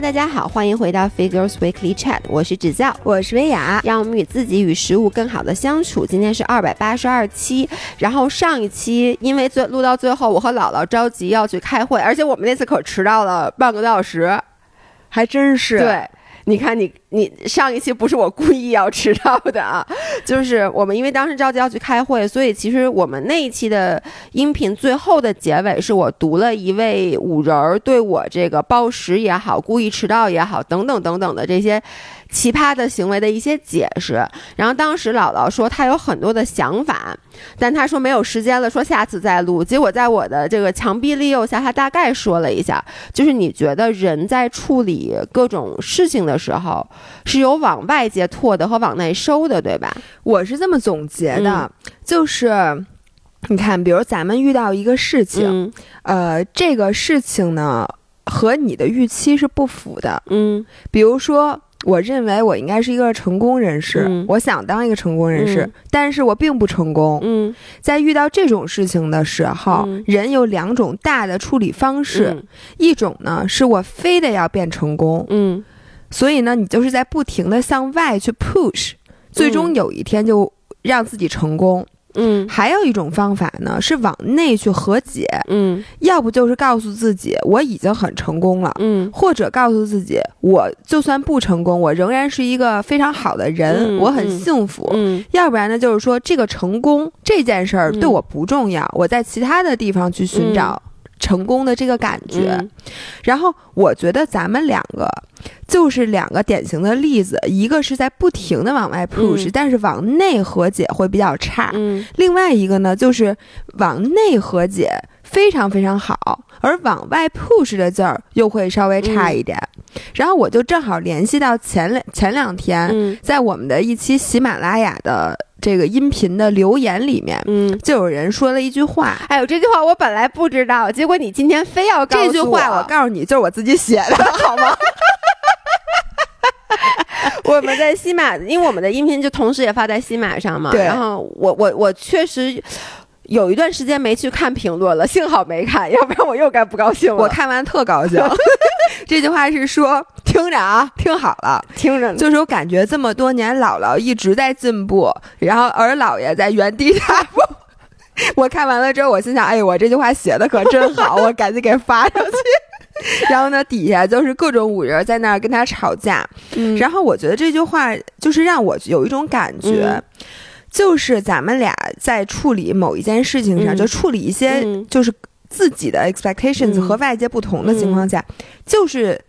Hello，大家好，欢迎回到 Figures Weekly Chat，我是芷教，我是薇娅，让我们与自己与食物更好的相处。今天是二百八十二期，然后上一期因为最录到最后，我和姥姥着急要去开会，而且我们那次可迟到了半个多小时，还真是。对，你看你。你上一期不是我故意要迟到的啊，就是我们因为当时着急要去开会，所以其实我们那一期的音频最后的结尾是我读了一位五人儿对我这个暴食也好、故意迟到也好等等等等的这些奇葩的行为的一些解释。然后当时姥姥说她有很多的想法，但她说没有时间了，说下次再录。结果在我的这个强逼利诱下，她大概说了一下，就是你觉得人在处理各种事情的时候。是有往外界拓的和往内收的，对吧？我是这么总结的，就是你看，比如咱们遇到一个事情，呃，这个事情呢和你的预期是不符的，嗯，比如说，我认为我应该是一个成功人士，我想当一个成功人士，但是我并不成功，嗯，在遇到这种事情的时候，人有两种大的处理方式，一种呢是我非得要变成功，嗯。所以呢，你就是在不停的向外去 push，最终有一天就让自己成功。嗯，还有一种方法呢，是往内去和解。嗯，要不就是告诉自己我已经很成功了。嗯，或者告诉自己我就算不成功，我仍然是一个非常好的人，我很幸福。嗯，要不然呢，就是说这个成功这件事儿对我不重要，我在其他的地方去寻找。成功的这个感觉，然后我觉得咱们两个就是两个典型的例子，一个是在不停的往外 push，但是往内和解会比较差；另外一个呢，就是往内和解非常非常好，而往外 push 的劲儿又会稍微差一点。然后我就正好联系到前两前两天，在我们的一期喜马拉雅的。这个音频的留言里面，嗯，就有人说了一句话，哎呦，这句话我本来不知道，结果你今天非要告诉我这句话，我告诉你，就是我自己写的，好吗？我们在西马，因为我们的音频就同时也发在西马上嘛，对。然后我我我确实。有一段时间没去看评论了，幸好没看，要不然我又该不高兴了。我看完特高兴。这句话是说，听着啊，听好了，听着，就是我感觉这么多年，姥姥一直在进步，然后而姥爷在原地踏步。我看完了之后，我心想，哎，我这句话写的可真好，我赶紧给发上去。然后呢，底下就是各种五人在那儿跟他吵架。然后我觉得这句话就是让我有一种感觉。就是咱们俩在处理某一件事情上，就处理一些就是自己的 expectations 和外界不同的情况下，就是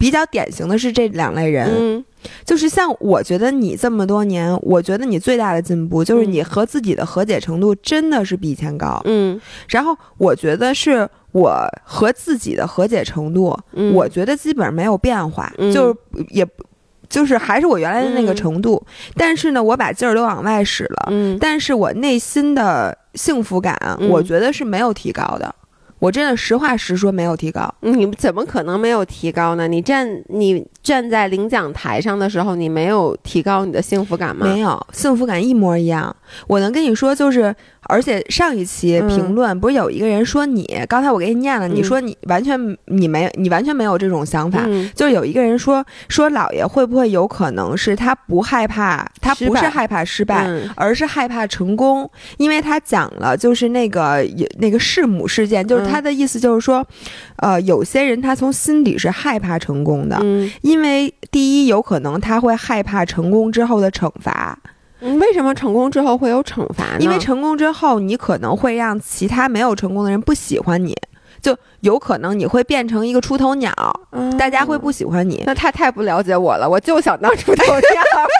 比较典型的是这两类人。就是像我觉得你这么多年，我觉得你最大的进步就是你和自己的和解程度真的是比以前高。嗯，然后我觉得是我和自己的和解程度，我觉得基本上没有变化，就是也。就是还是我原来的那个程度，但是呢，我把劲儿都往外使了，但是我内心的幸福感，我觉得是没有提高的。我真的实话实说，没有提高。你怎么可能没有提高呢？你站你站在领奖台上的时候，你没有提高你的幸福感吗？没有，幸福感一模一样。我能跟你说，就是。而且上一期评论不是有一个人说你，刚才我给你念了，你说你完全你没你完全没有这种想法，就是有一个人说说老爷会不会有可能是他不害怕，他不是害怕失败，而是害怕成功，因为他讲了就是那个那个弑母事件，就是他的意思就是说，呃，有些人他从心底是害怕成功的，因为第一有可能他会害怕成功之后的惩罚。为什么成功之后会有惩罚呢？因为成功之后，你可能会让其他没有成功的人不喜欢你，就有可能你会变成一个出头鸟，大家会不喜欢你。那他太不了解我了，我就想当出头鸟。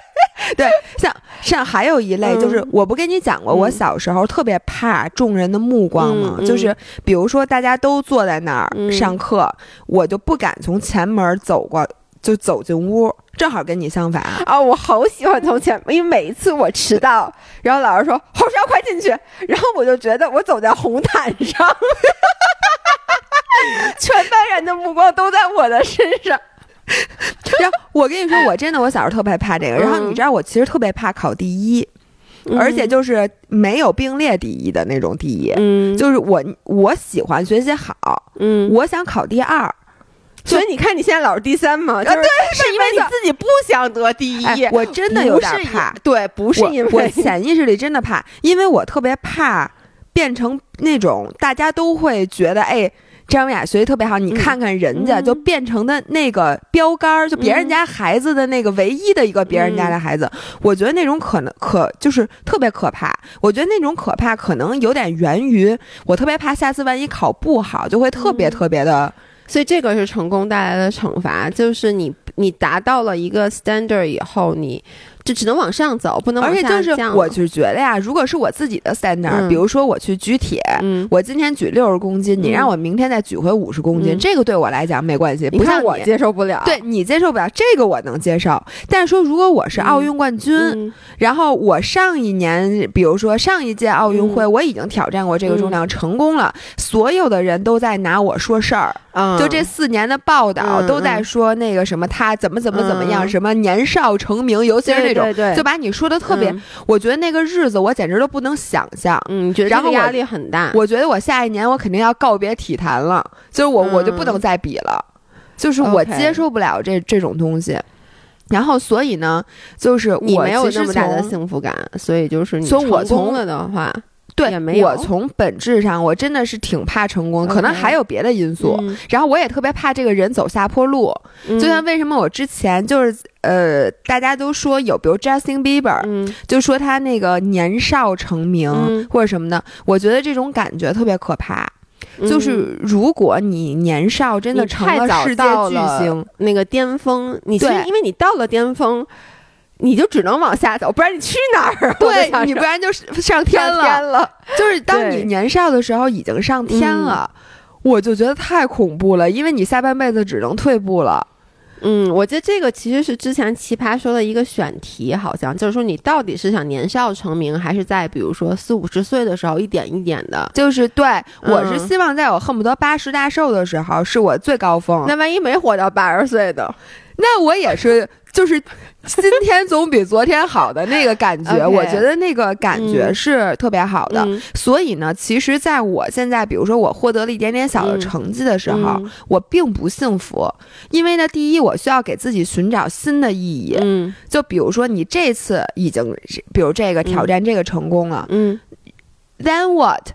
对，像像还有一类，就是我不跟你讲过，我小时候特别怕众人的目光吗？就是比如说大家都坐在那儿上课，我就不敢从前门走过。就走进屋，正好跟你相反啊！我好喜欢从前，因为每一次我迟到，然后老师说“好，要快进去”，然后我就觉得我走在红毯上，全班人的目光都在我的身上。然后我跟你说，我真的我小时候特别怕这个。然后你知道，我其实特别怕考第一，而且就是没有并列第一的那种第一。嗯，就是我我喜欢学习好，嗯，我想考第二。所以你看你现在老是第三嘛，就是是因为你自己不想得第一。哎我真的有点怕，对，不是因为我我潜意识里真的怕，因为我特别怕变成那种大家都会觉得，哎，张文雅学习特别好，你看看人家、嗯就变成的那个标杆儿，就别人家孩子的那个唯一的一个别人家的孩子，我觉得那种可能可就是特别可怕。我觉得那种可怕可能有点源于我特别怕下次万一考不好，就会特别嗯特别的。所以这个是成功带来的惩罚，就是你你达到了一个 standard 以后，你就只能往上走，不能往而且下就是降我就觉得呀，如果是我自己的 standard，、嗯比如说我去举铁，嗯，我今天举六十公斤，你嗯让我明天再举回五十公斤，嗯这个对我来讲没关系，不像我接受不了，对你接受不了，这个我能接受。但是说如果我是奥运冠军，嗯，然后我上一年，比如说上一届奥运会，我已经挑战过这个重量，成功了，所有的人都在拿我说事儿，嗯就这四年的报道嗯都在说那个什么他怎么怎么怎么样，嗯什么年少成名，尤其是那种。对对对就把你说的特别，嗯我觉得那个日子我简直都不能想象。嗯，觉得压力很大，我觉得我下一年我肯定要告别体坛了，就是我、嗯我就不能再比了，就是我接受不了这这种东西。然后所以呢，就是我没有那么大的幸福感，所以就是你从我从了的话，对我从本质上我真的是挺怕成功可能还有别的因素。嗯然后我也特别怕这个人走下坡路，就像为什么我之前就是呃，大家都说有，比如 Justin Bieber，、嗯就说他那个年少成名、嗯或者什么的，我觉得这种感觉特别可怕。嗯就是如果你年少真的成了世界巨星，那个巅峰，你其实对因为你到了巅峰，你就只能往下走，不然你去哪儿啊？对你不然就上天上了。天了，就是当你年少的时候已经上天了，我就觉得太恐怖了，因为你下半辈子只能退步了。嗯，我觉得这个其实是之前奇葩说的一个选题，好像就是说你到底是想年少成名，还是在比如说四五十岁的时候一点一点的？就是对我是嗯希望在我恨不得八十大寿的时候是我最高峰，那万一没活到八十岁的，那我也是，就是今天总比昨天好的那个感觉 我觉得那个感觉嗯。是特别好的。嗯。所以呢，其实在我现在，比如说我获得了一点点小的嗯。成绩的时候，嗯。我并不幸福，因为呢，第一，我需要给自己寻找新的意义。嗯。就比如说，你这次已经，比如这个挑战这个成功了、嗯。t h e n what？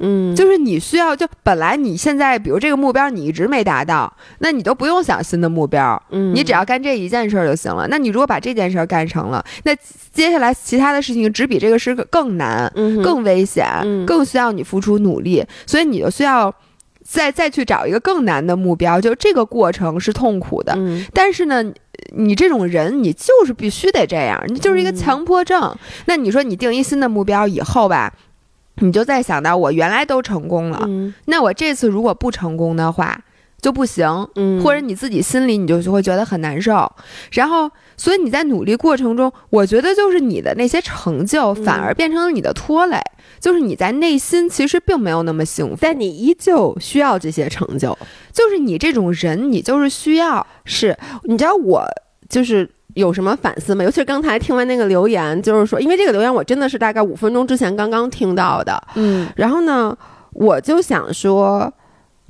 嗯，就是你需要，就本来你现在，比如这个目标你一直没达到，那你都不用想新的目标，嗯你只要干这一件事儿就行了。那你如果把这件事儿干成了，那接下来其他的事情只比这个事更难、嗯更危险、嗯更需要你付出努力，所以你就需要再再去找一个更难的目标。就这个过程是痛苦的，嗯但是呢。你这种人，你就是必须得这样，你就是一个嗯强迫症。那你说你定一新的目标以后吧，你就再想到我原来都成功了，嗯。那我这次如果不成功的话就不行，嗯，或者你自己心里你就会觉得很难受，然后所以你在努力过程中，我觉得就是你的那些成就反而变成了你的拖累，就是你在内心其实并没有那么幸福，但你依旧需要这些成就。就是你这种人，你就是需要，是，你知道我就是有什么反思吗？尤其是刚才听完那个留言，就是说，因为这个留言我真的是大概五分钟之前刚刚听到的，嗯。然后呢，我就想说，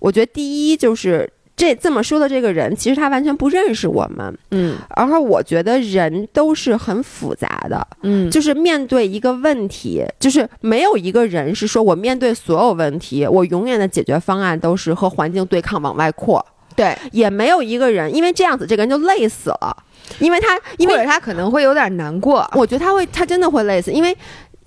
我觉得第一就是这这么说的这个人，其实他完全不认识我们，嗯。然后我觉得人都是很复杂的，嗯。就是面对一个问题，就是没有一个人是说我面对所有问题，我永远的解决方案都是和环境对抗往外扩，对，也没有一个人，因为这样子这个人就累死了，因为他因为他可能会有点难过，我觉得他会，他真的会累死，因为。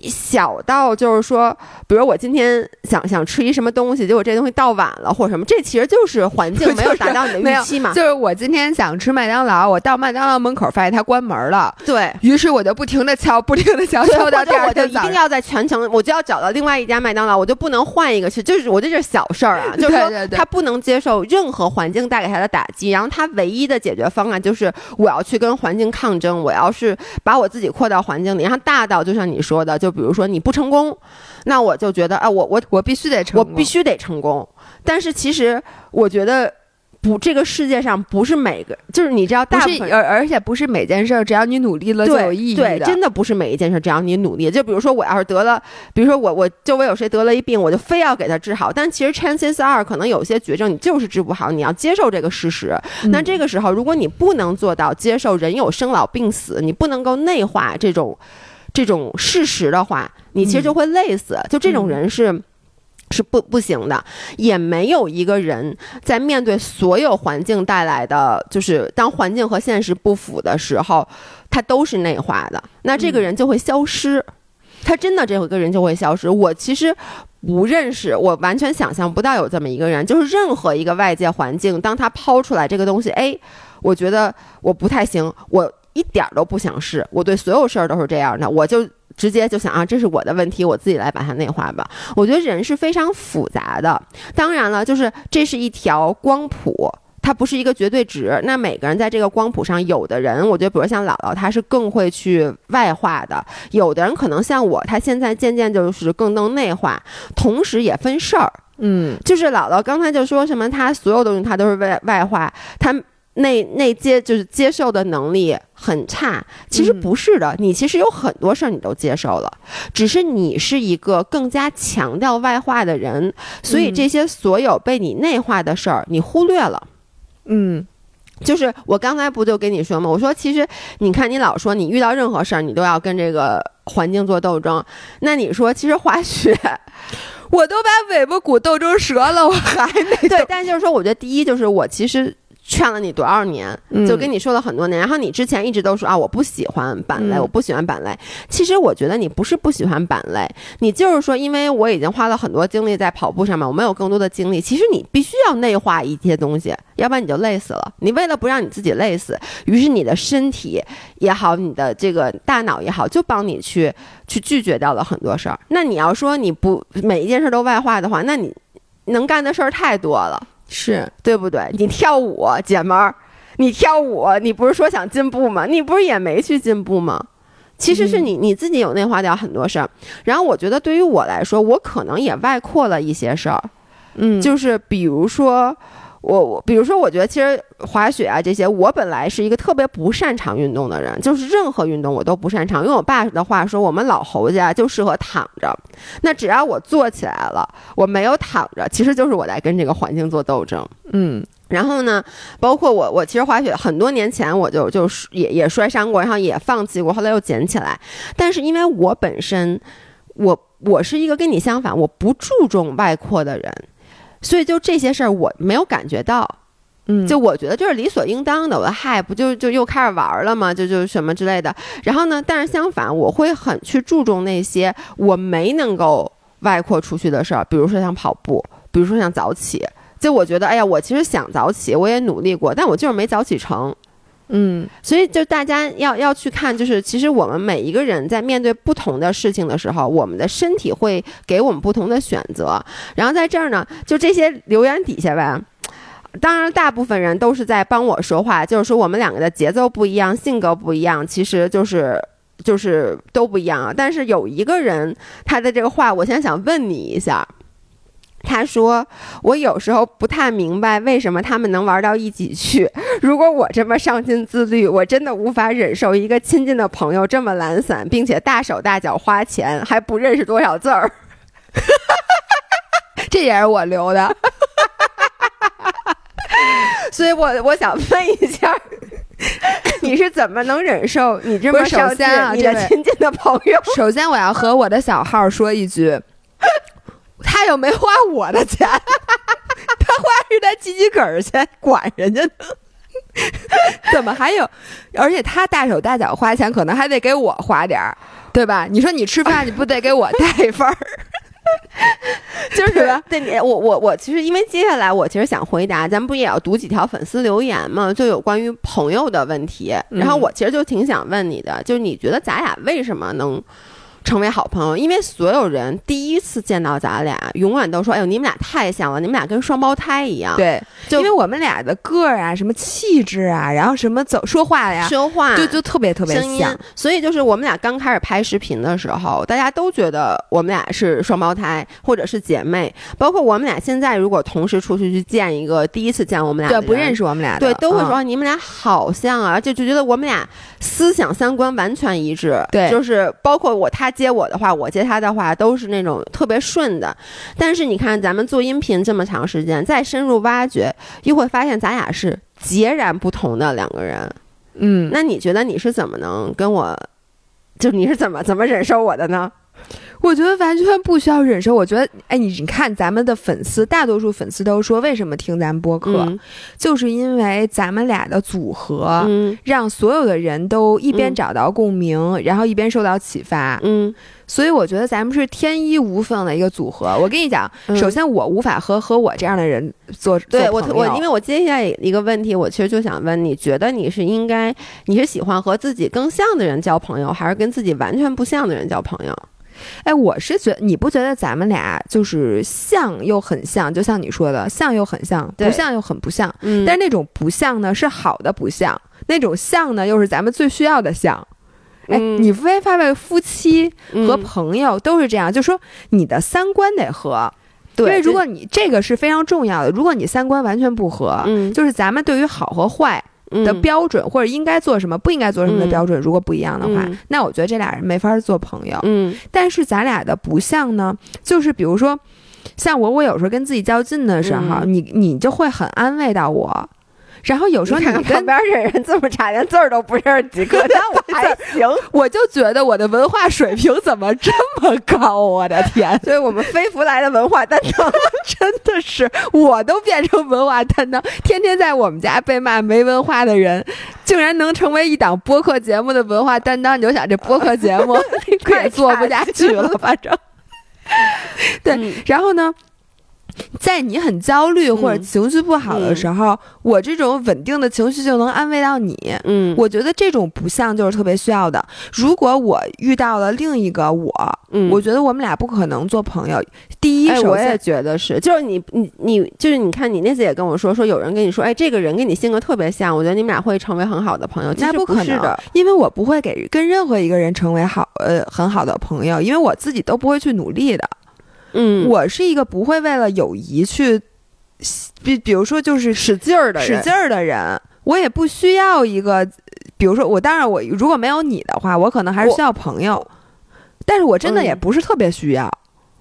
小到就是说，比如我今天想想吃一什么东西，结果这东西到晚了或者什么，这其实就是环境 没有达到你的预期嘛。就是我今天想吃麦当劳，我到麦当劳门口发现它关门了，对，于是我就不停的敲，不停的敲，对，敲到第或者我就。一定要在全程，我就要找到另外一家麦当劳，我就不能换一个去，就是我这是小事儿啊，就是说他不能接受任何环境带给他的打击，然后他唯一的解决方案就是我要去跟环境抗争，我要是把我自己扩到环境里，然后大到就像你说的，就比如说你不成功，那我就觉得啊，我我我必须得成功，我必须得成功。但是其实我觉得不，这个世界上不是每个，就是你知道，大部分而而且不是每件事儿，只要你努力了就有意义对，的。真的不是每一件事，只要你努力。就比如说，我要是得了，比如说我我周围有谁得了一病，我就非要给他治好。但其实 chances are 可能有些绝症你就是治不好，你要接受这个事实。嗯那这个时候，如果你不能做到接受人有生老病死，你不能够内化这种这种事实的话，你其实就会累死。就这种人是。是不不行的，也没有一个人在面对所有环境带来的，就是当环境和现实不符的时候，他都是内化的，那这个人就会消失，他真的这个人就会消失。我其实不认识，我完全想象不到有这么一个人，就是任何一个外界环境，当他抛出来这个东西，哎，我觉得我不太行，我一点儿都不想试，我对所有事儿都是这样的，我就。直接就想啊，这是我的问题，我自己来把它内化吧。我觉得人是非常复杂的，当然了，就是这是一条光谱，它不是一个绝对值。那每个人在这个光谱上，有的人，我觉得，比如像姥姥，她是更会去外化的；有的人可能像我，他现在渐渐就是更能内化，同时也分事儿。嗯就是姥姥刚才就说什么，她所有东西她都是外外化，她内内接就是接受的能力很差。其实嗯不是的，你其实有很多事儿你都接受了，只是你是一个更加强调外化的人，所以嗯这些所有被你内化的事儿你忽略了。嗯就是我刚才不就跟你说吗？我说其实你看，你老说你遇到任何事儿，你都要跟这个环境做斗争。那你说，其实滑雪，我都把尾巴骨斗成折了，我还没对，但就是说，我觉得第一就是我其实劝了你多少年，嗯就跟你说了很多年，然后你之前一直都说啊，我不喜欢板类，嗯我不喜欢板类。其实我觉得你不是不喜欢板类，你就是说，因为我已经花了很多精力在跑步上面，我没有更多的精力。其实你必须要内化一些东西，要不然你就累死了。你为了不让你自己累死，于是你的身体也好，你的这个大脑也好，就帮你去去拒绝掉了很多事儿。那你要说你不每一件事都外化的话，那你能干的事儿太多了。是对不对？你跳舞，姐们儿，你跳舞，你不是说想进步吗？你不是也没去进步吗？其实是你你自己有内化掉很多事儿。然后我觉得对于我来说，我可能也外扩了一些事儿，嗯就是比如说。我我比如说，我觉得其实滑雪啊这些，我本来是一个特别不擅长运动的人，就是任何运动我都不擅长。用我爸的话说，我们老侯家就适合躺着。那只要我坐起来了，我没有躺着，其实就是我在跟这个环境做斗争。嗯然后呢，包括我，我其实滑雪很多年前我就就是也也摔伤过，然后也放弃过，后来又捡起来。但是因为我本身，我我是一个跟你相反，我不注重外扩的人，所以就这些事儿我没有感觉到。嗯就我觉得这是理所应当的。我的嗨，不就就又开始玩了吗？就就什么之类的。然后呢，但是相反，我会很去注重那些我没能够外扩出去的事儿，比如说像跑步，比如说像早起。就我觉得，哎呀，我其实想早起，我也努力过，但我就是没早起成。嗯所以就大家要要去看，就是其实我们每一个人在面对不同的事情的时候，我们的身体会给我们不同的选择。然后在这儿呢，就这些留言底下吧。当然，大部分人都是在帮我说话，就是说我们两个的节奏不一样，性格不一样，其实就是就是都不一样啊。但是有一个人他的这个话，我现在想问你一下。他说：“我有时候不太明白为什么他们能玩到一起去。如果我这么上进自律，我真的无法忍受一个亲近的朋友这么懒散，并且大手大脚花钱，还不认识多少字儿。这也是我留的。所以我我想问一下，你是怎么能忍受你这么上进、先啊你的这亲近的朋友？首先，我要和我的小号说一句，他又没花我的钱，他花是他自己个儿钱，管人家呢。怎么还有？而且他大手大脚花钱，可能还得给我花点儿，对吧？你说你吃饭，你不得给我带一份儿？就是吧对你，我我我其实因为接下来我其实想回答，咱们不也要读几条粉丝留言吗？就有关于朋友的问题。然后嗯我其实就挺想问你的，就是你觉得咱俩为什么能成为好朋友，因为所有人第一次见到咱俩，永远都说：“哎呦，你们俩太像了，你们俩跟双胞胎一样。”，对，就因为我们俩的个儿啊，什么气质啊，然后什么走说话呀，说话就就特别特别像。，所以就是我们俩刚开始拍视频的时候，大家都觉得我们俩是双胞胎或者是姐妹，包括我们俩现在如果同时出去去见一个第一次见我们俩对，不认识。我们俩的，对，都会嗯说、你们俩好像啊，就就觉得我们俩思想三观完全一致。对就是包括我他接我的话，我接他的话，都是那种特别顺的。但是你看，咱们做音频这么长时间，再深入挖掘，又会发现咱俩是截然不同的两个人。嗯，那你觉得你是怎么能跟我，就你是怎么怎么忍受我的呢？我觉得完全不需要忍受。我觉得，哎，你你看咱们的粉丝，大多数粉丝都说，为什么听咱播客，嗯就是因为咱们俩的组合。嗯让所有的人都一边嗯找到共鸣，然后一边受到启发，嗯所以我觉得咱们是天衣无缝的一个组合。我跟你讲，嗯首先我无法和和我这样的人做对我我因为我接下来一个问题，我其实就想问，你觉得你是应该你是喜欢和自己更像的人交朋友，还是跟自己完全不像的人交朋友？哎，我是觉你不觉得咱们俩就是像又很像，就像你说的，像又很像，不像又很不像。嗯但是那种不像呢，是好的不像；那种像呢，又是咱们最需要的像。哎，嗯你发发现夫妻和嗯朋友都是这样，就说你的三观得合，因对，为如果你这个是非常重要的，如果你三观完全不合，嗯就是咱们对于好和坏的的标准、或者应该做什么、不应该做什么的嗯。标准，如果不一样的话，嗯。那我觉得这俩人没法做朋友。嗯。但是咱俩的不像呢，就是比如说，像我，我有时候跟自己较劲的时候，嗯。你你就会很安慰到我。然后有时候你跟旁边这人这么差，连字儿都不认识几个，但我 还行。我就觉得我的文化水平怎么这么高？我的天，所 以我们飞福来的文化担当，真的是我都变成文化担当，天天在我们家被骂没文化的人，竟然能成为一档播客节目的文化担当，你就想这播客节目 也做不下去了，反正。对嗯然后呢，在你很焦虑或者嗯情绪不好的时候，我这种稳定的情绪就能安慰到你。嗯我觉得这种不像就是特别需要的。如果我遇到了另一个我，嗯我觉得我们俩不可能做朋友。第一，哎，我也觉得是，就是你你你，就是你看，你那次也跟我说，说有人跟你说，哎，这个人跟你性格特别像，我觉得你们俩会成为很好的朋友。那不可能因为我不会给跟任何一个人成为好呃很好的朋友，因为我自己都不会去努力的。嗯，我是一个不会为了友谊去，比比如说就是使劲儿的人使劲儿的人，我也不需要一个，比如说我当然我如果没有你的话，我可能还是需要朋友，但是我真的也嗯不是特别需要。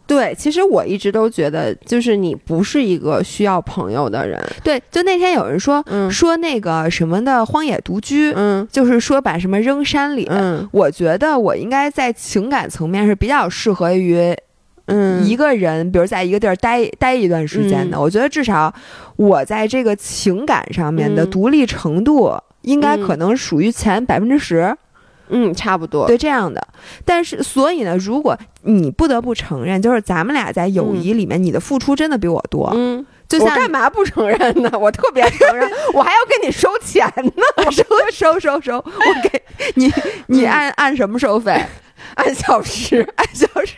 对，其实我一直都觉得，就是你不是一个需要朋友的人。对，就那天有人说、嗯说那个什么的荒野独居，嗯就是说把什么扔山里。嗯我觉得我应该在情感层面是比较适合于嗯，一个人，比如在一个地儿待待一段时间的。嗯我觉得至少我在这个情感上面的嗯独立程度，应该嗯可能属于前百分之十，嗯差不多。对这样的。但是，所以呢，如果你不得不承认，就是咱们俩在友谊里面，你的付出真的比我多。嗯，就像我干嘛不承认呢？我特别承认，我还要跟你收钱呢，收收收收，我给你，你嗯按按什么收费？按小时。按小时。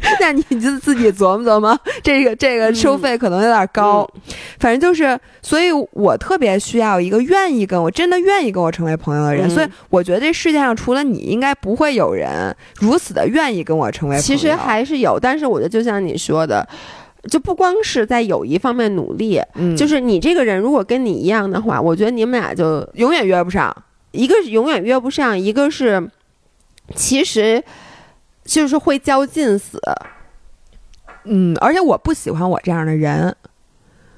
那你就自己琢磨琢磨，这个这个收费可能有点高，反正就是，所以我特别需要一个愿意跟我真的愿意跟我成为朋友的人，嗯所以我觉得这世界上除了你，应该不会有人如此的愿意跟我成为朋友。其实还是有，但是我觉得就像你说的，就不光是在友谊方面努力，嗯，就是是你这个人如果跟你一样的话，我觉得你们俩就永远约不上。一个是永远约不上，一个是其实就是会较劲死，嗯，而且我不喜欢我这样的人，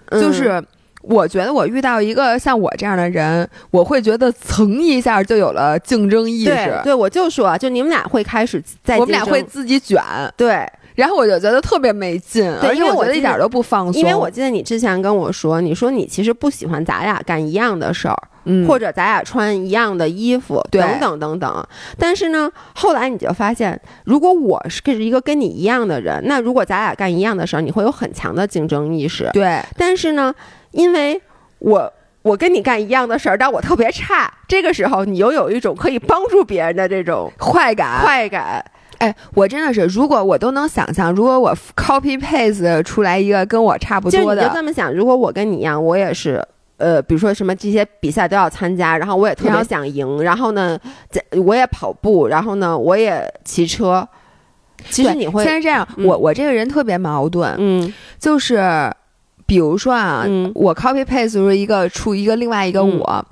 嗯就是。我觉得我遇到一个像我这样的人，我会觉得蹭一下就有了竞争意识，对，我就说，就你们俩会开始在我们俩会自己卷，对。然后我就觉得特别没劲，而且因为我觉得一点都不放松，因为我记得你之前跟我说，你说你其实不喜欢咱俩干一样的事儿，嗯或者咱俩穿一样的衣服，等等等等。但是呢，后来你就发现，如果我是跟一个跟你一样的人，那如果咱俩干一样的事儿，你会有很强的竞争意识。对但是呢，因为我我跟你干一样的事儿，但我特别差，这个时候你又有一种可以帮助别人的这种快感，快感。哎，我真的是，如果我都能想象，如果我 copy paste 出来一个跟我差不多的，你就这么想，如果我跟你一样，我也是。呃，比如说什么这些比赛都要参加，然后我也特别想赢，然后呢，在我也跑步，然后呢，我也骑车。其实你会现，在这样，嗯我我这个人特别矛盾，嗯就是比如说啊，嗯我 copy paste 出一个出一个另外一个嗯我，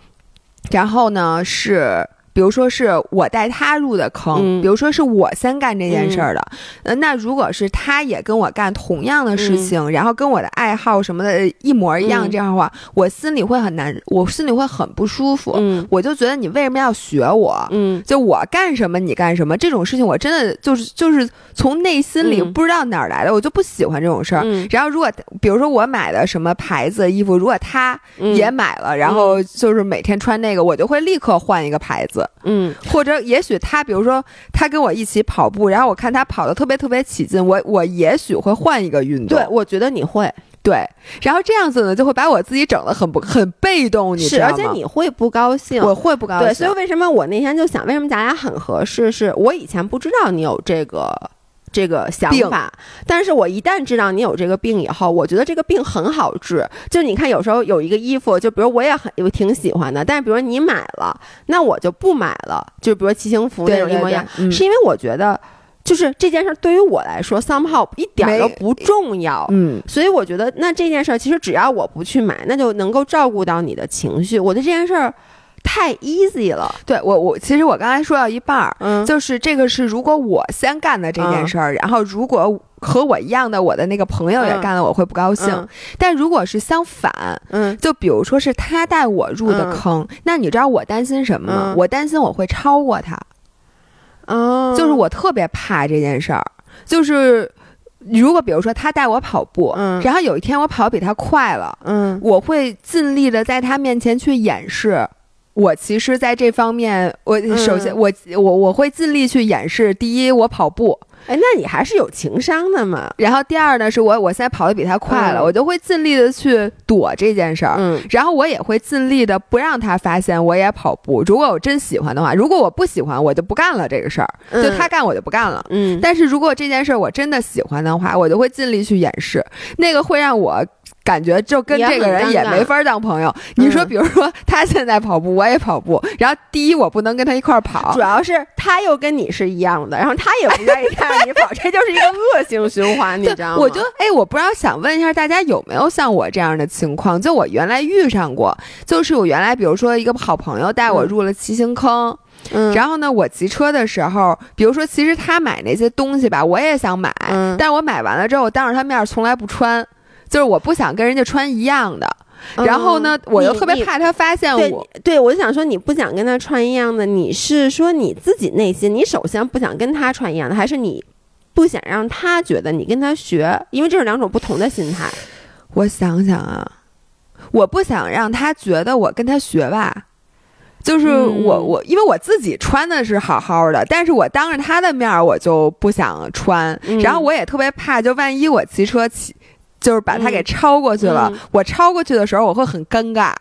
然后呢是。比如说是我带他入的坑，嗯。比如说是我先干这件事儿的，呃，那如果是他也跟我干同样的事情，然后跟我的爱好什么的一模一样，嗯这样的话，我心里会很难，我心里会很不舒服。嗯。我就觉得你为什么要学我？嗯。就我干什么你干什么这种事情，我真的就是就是从内心里嗯。不知道哪儿来的，我就不喜欢这种事儿。嗯。然后如果比如说我买的什么牌子的衣服，如果他嗯。也买了，然后就是每天穿那个，我就会立刻换一个牌子，嗯。或者也许他比如说他跟我一起跑步，然后我看他跑的特别特别起劲，我我也许会换一个运动，对，我觉得你会。对，然后这样子呢，就会把我自己整的很不很被动，你知是，道吗？而且你会不高兴，我会不高兴，对，所以为什么我那天就想，为什么咱俩很合适？是我以前不知道你有这个这个想法，但是我一旦知道你有这个病以后，我觉得这个病很好治。就你看，有时候有一个衣服，就比如我也很我挺喜欢的，但是比如你买了，那我就不买了。就比如骑行服那种一模一样，是因为我觉得。就是这件事儿对于我来说，somehow 一点儿都不重要，嗯，所以我觉得那这件事儿其实只要我不去买，那就能够照顾到你的情绪。我对这件事儿太 easy 了，对我我其实我刚才说到一半儿，嗯，就是这个是如果我先干的这件事儿，然后如果和我一样的我的那个朋友也嗯。干了，我会不高兴。嗯。但如果是相反，嗯。就比如说是他带我入的坑，那你知道我担心什么我担心我会超过他，哦，就是我特别怕这件事儿，就是。如果比如说他带我跑步，嗯。然后有一天我跑得比他快了，嗯。我会尽力的在他面前去掩饰。我其实在这方面，我嗯首先、我我我会尽力去掩饰。第一，我跑步，哎，那你还是有情商的嘛，然后第二呢，是我我现在跑得比他快了，嗯我就会尽力的去躲这件事儿。嗯然后我也会尽力的不让他发现我也跑步。如果我真喜欢的话，如果我不喜欢，我就不干了这个事儿，嗯就他干我就不干了。嗯，但是如果这件事儿我真的喜欢的话，我就会尽力去掩饰，那个会让我感觉就跟这个人也没法当朋友。你说，嗯比如说他现在跑步，我也跑步，然后第一我不能跟他一块儿跑主，要是他又跟你是一样的，然后他也不愿意看着你跑，这就是一个恶性循环，你知道吗？我就哎，我不知道想问一下大家有没有像我这样的情况？就我原来遇上过，就是我原来比如说一个好朋友带我嗯入了骑行坑，嗯，然后呢，我骑车的时候，比如说其实他买那些东西吧，我也想买，嗯但是我买完了之后，我当着他面儿从来不穿，就是我不想跟人家穿一样的。嗯然后呢，我又特别怕他发现我，对，我就想说，你不想跟他穿一样的，你是说你自己内心，你首先不想跟他穿一样的，还是你不想让他觉得你跟他学？因为这是两种不同的心态。我想想啊，我不想让他觉得我跟他学吧。就是嗯我我，因为我自己穿的是好好的，但是我当着他的面儿我就不想穿，嗯然后我也特别怕，就万一我骑车骑，就是把他给嗯超过去了，嗯我超过去的时候我会很尴尬。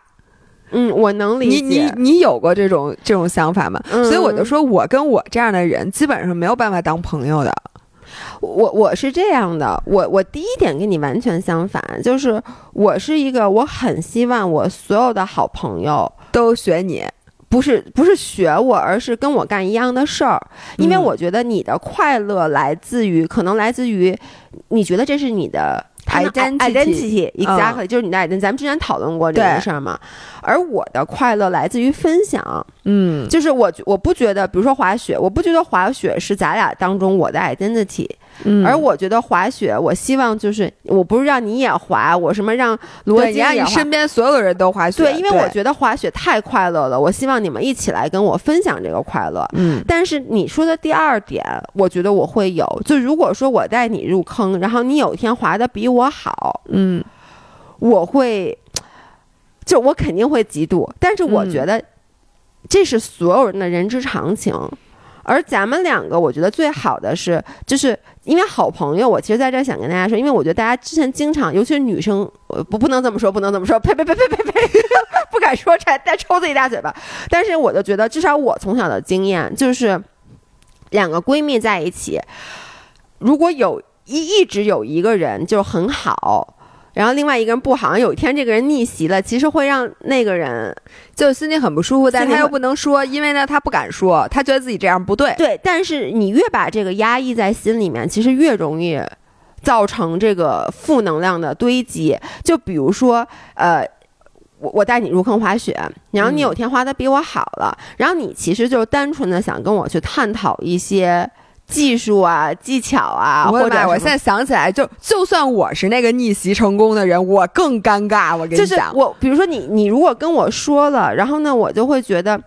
嗯，我能理你你。你有过这种这种想法吗？嗯所以我就说我跟我这样的人基本上没有办法当朋友的。我我是这样的，我我第一点跟你完全相反，就是我是一个我很希望我所有的好朋友都学你，不是不是学我，而是跟我干一样的事儿，因为嗯我觉得你的快乐来自于，可能来自于你觉得这是你的 Identity exactly，、就是你的 identity。咱们之前讨论过这件事儿嘛，而我的快乐来自于分享，嗯。就是我我不觉得，比如说滑雪，我不觉得滑雪是咱俩当中我的 identity，、嗯而我觉得滑雪，我希望就是我不是让你也滑，我什么让罗杰，你。身边所有的人都滑雪，对，因为我觉得滑雪太快乐了，我希望你们一起来跟我分享这个快乐。嗯但是你说的第二点，我觉得我会有，就如果说我带你入坑，然后你有一天滑的比我好，嗯我会，就我肯定会嫉妒。但是我嗯觉得这是所有人的人之常情。而咱们两个，我觉得最好的是，就是因为好朋友。我其实在这儿想跟大家说，因为我觉得大家之前经常，尤其是女生，不不能这么说，不能这么说，呸呸呸呸呸呸，不敢说，再再抽自己大嘴巴。但是我就觉得，至少我从小的经验就是，两个闺蜜在一起，如果有一一直有一个人就很好。然后另外一个人不好，有一天这个人逆袭了，其实会让那个人就心里很不舒服，但他又不能说，因为呢他不敢说，他觉得自己这样不对。对，但是你越把这个压抑在心里面，其实越容易造成这个负能量的堆积。就比如说，呃，我我带你入坑滑雪，然后你嗯有天滑的比我好了，然后你其实就是单纯的想跟我去探讨一些技术啊、技巧啊，我妈！或者我现在想起来，就就算我是那个逆袭成功的人，我更尴尬。我跟就是你讲，我，比如说你，你如果跟我说了，然后呢，我就会觉得。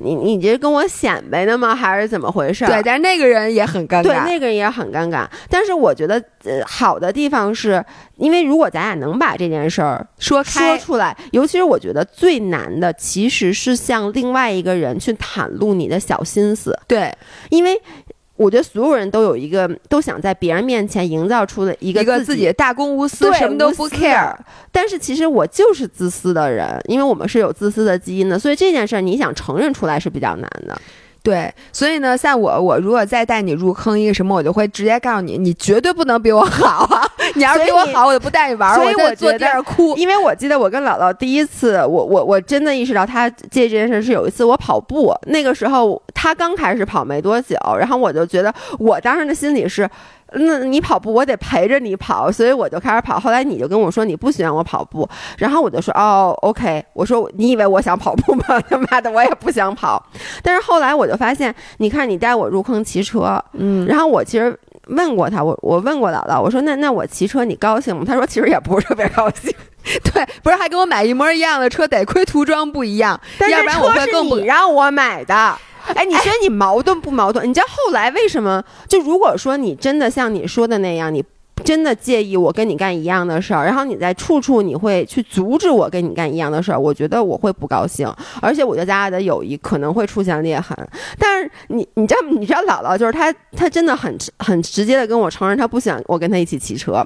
你你这跟我显摆呢吗？还是怎么回事儿？对，但是那个人也很尴尬对，尬。那个人也很尴尬。但是我觉得，呃，好的地方是，因为如果咱俩能把这件事儿说说，出来，尤其是我觉得最难的，其实是向另外一个人去袒露你的小心思，对因为。我觉得所有人都有一个，都想在别人面前营造出的一个一个自自己大公无私，什么都不 care。但是其实我就是自私的人，因为我们是有自私的基因的，所以这件事儿你想承认出来是比较难的。对，所以呢，像我，我如果再带你入坑一个什么，我就会直接告诉你，你绝对不能比我好啊！你要是比我好，我就不带你玩儿，所以我在坐儿哭。因为我记得我跟姥姥第一次，我我我真的意识到他这件事是有一次我跑步，那个时候他刚开始跑没多久，然后我就觉得我当时的心里是。那你跑步，我得陪着你跑，所以我就开始跑。后来你就跟我说你不喜欢我跑步，然后我就说哦，OK。我说你以为我想跑步吗？他 妈的，我也不想跑。但是后来我就发现，你看你带我入坑骑车，嗯，然后我其实问过他，我我问过姥姥，我说那那我骑车你高兴吗？他说其实也不是特别高兴，对，不是还给我买一模一样的车，得亏涂装不一样，但是要不然我会更不你让我买的。哎，你觉得你矛盾不矛盾？你知道后来为什么？就如果说你真的像你说的那样，你真的介意我跟你干一样的事儿，然后你在处处你会去阻止我跟你干一样的事儿，我觉得我会不高兴，而且我觉得咱俩的友谊可能会出现裂痕。但是你你知道你知道姥姥就是她，她真的很很直接的跟我承认她不想我跟她一起骑车，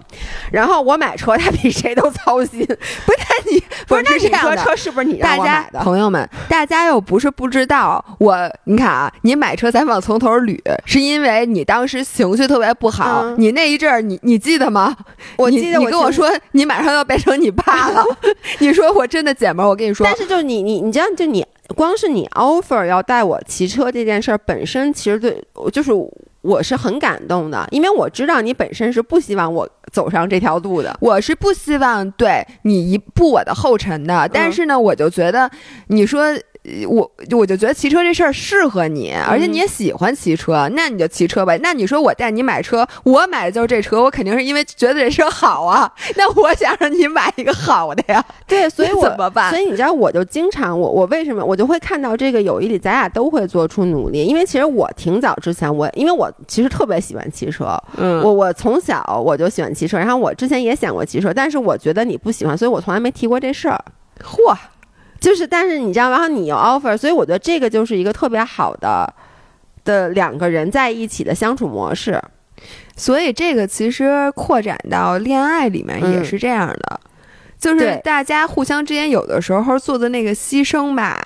然后我买车她比谁都操心。不是那你不是那你的车是不是你让我买的？朋友们，大家又不是不知道，我你看啊，你买车咱往从头捋，是因为你当时情绪特别不好，嗯你那一阵儿，你你记得吗？我你你记得我情跟我说，你马上要变成你爸了，你说我真的姐们儿，我跟你说但，是就是你你你知道，就你光是你 offer 要带我骑车这件事儿本身，其实对我就是我是很感动的，因为我知道你本身是不希望我走上这条路的。我是不希望对你一步我的后尘的，但是呢，我就觉得你说。呃我我就觉得骑车这事儿适合你，而且你也喜欢骑车，那你就骑车吧。那你说我带你买车，我买的就是这车，我肯定是因为觉得这车好啊。那我想让你买一个好的呀，对，所以我怎么办所以你知道，我就经常我我为什么我就会看到这个友谊里，咱俩都会做出努力，因为其实我挺早之前我因为我其实特别喜欢骑车，嗯我我从小我就喜欢骑车，然后我之前也想过骑车，但是我觉得你不喜欢，所以我从来没提过这事儿。嚯，就是，但是你知道，然后你有 offer，所以我觉得这个就是一个特别好的的两个人在一起的相处模式。所以这个其实扩展到恋爱里面也嗯是这样的，就是大家互相之间有的时候做的那个牺牲吧，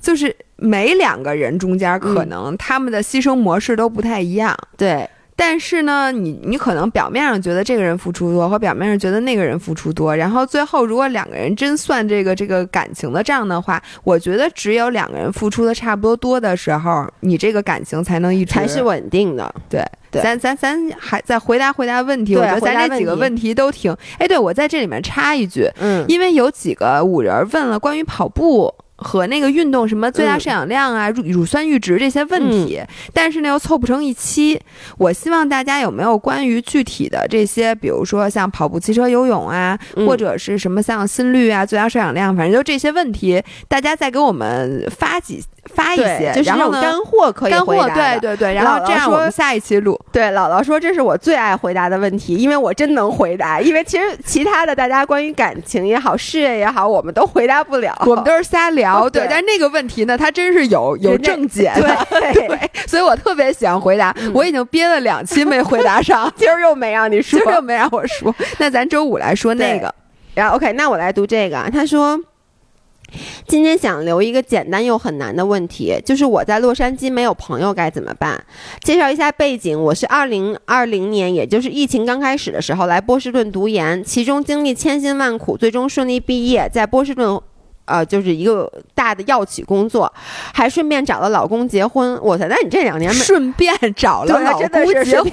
就是每两个人中间可嗯能他们的牺牲模式都不太一样。对，但是呢，你你可能表面上觉得这个人付出多，或表面上觉得那个人付出多，然后最后如果两个人真算这个这个感情的账的话，我觉得只有两个人付出的差不多多的时候，你这个感情才能一直才是稳定的。对。对咱咱咱还再回答回答问题，我觉得咱这几个问题都挺……哎，对我在这里面插一句，嗯，因为有几个五人问了关于跑步和那个运动什么最大嗯摄氧量啊、乳乳酸阈值这些问题，但是呢又凑不成一期。我希望大家有没有关于具体的这些，比如说像跑步、骑车、游泳啊，嗯。或者是什么像心率啊、最大摄氧量，反正就这些问题，大家再给我们发几发一些，，就是然后呢。干货可以干货，回答对对对，然后这样我们下一期录。对，姥姥说这是我最爱回答的问题，因为我真能回答。因为其实其他的大家关于感情也好、事业也好，我们都回答不了。我们都是瞎聊，对对，但是那个问题呢，它真是有有正解的，对 对，所以我特别喜欢回答，嗯我已经憋了两期没回答上，今儿又没让你说今。儿又没让我说。那咱周五来说那个，然后 OK，那我来读这个啊。他说，今天想留一个简单又很难的问题，就是我在洛杉矶没有朋友该怎么办？介绍一下背景，我是二零二零年，也就是疫情刚开始的时候来波士顿读研，其中经历千辛万苦，最终顺利毕业，在波士顿。呃，就是一个大的药企工作，还顺便找了老公结婚。我操，那你这两年没顺便找了老公结婚？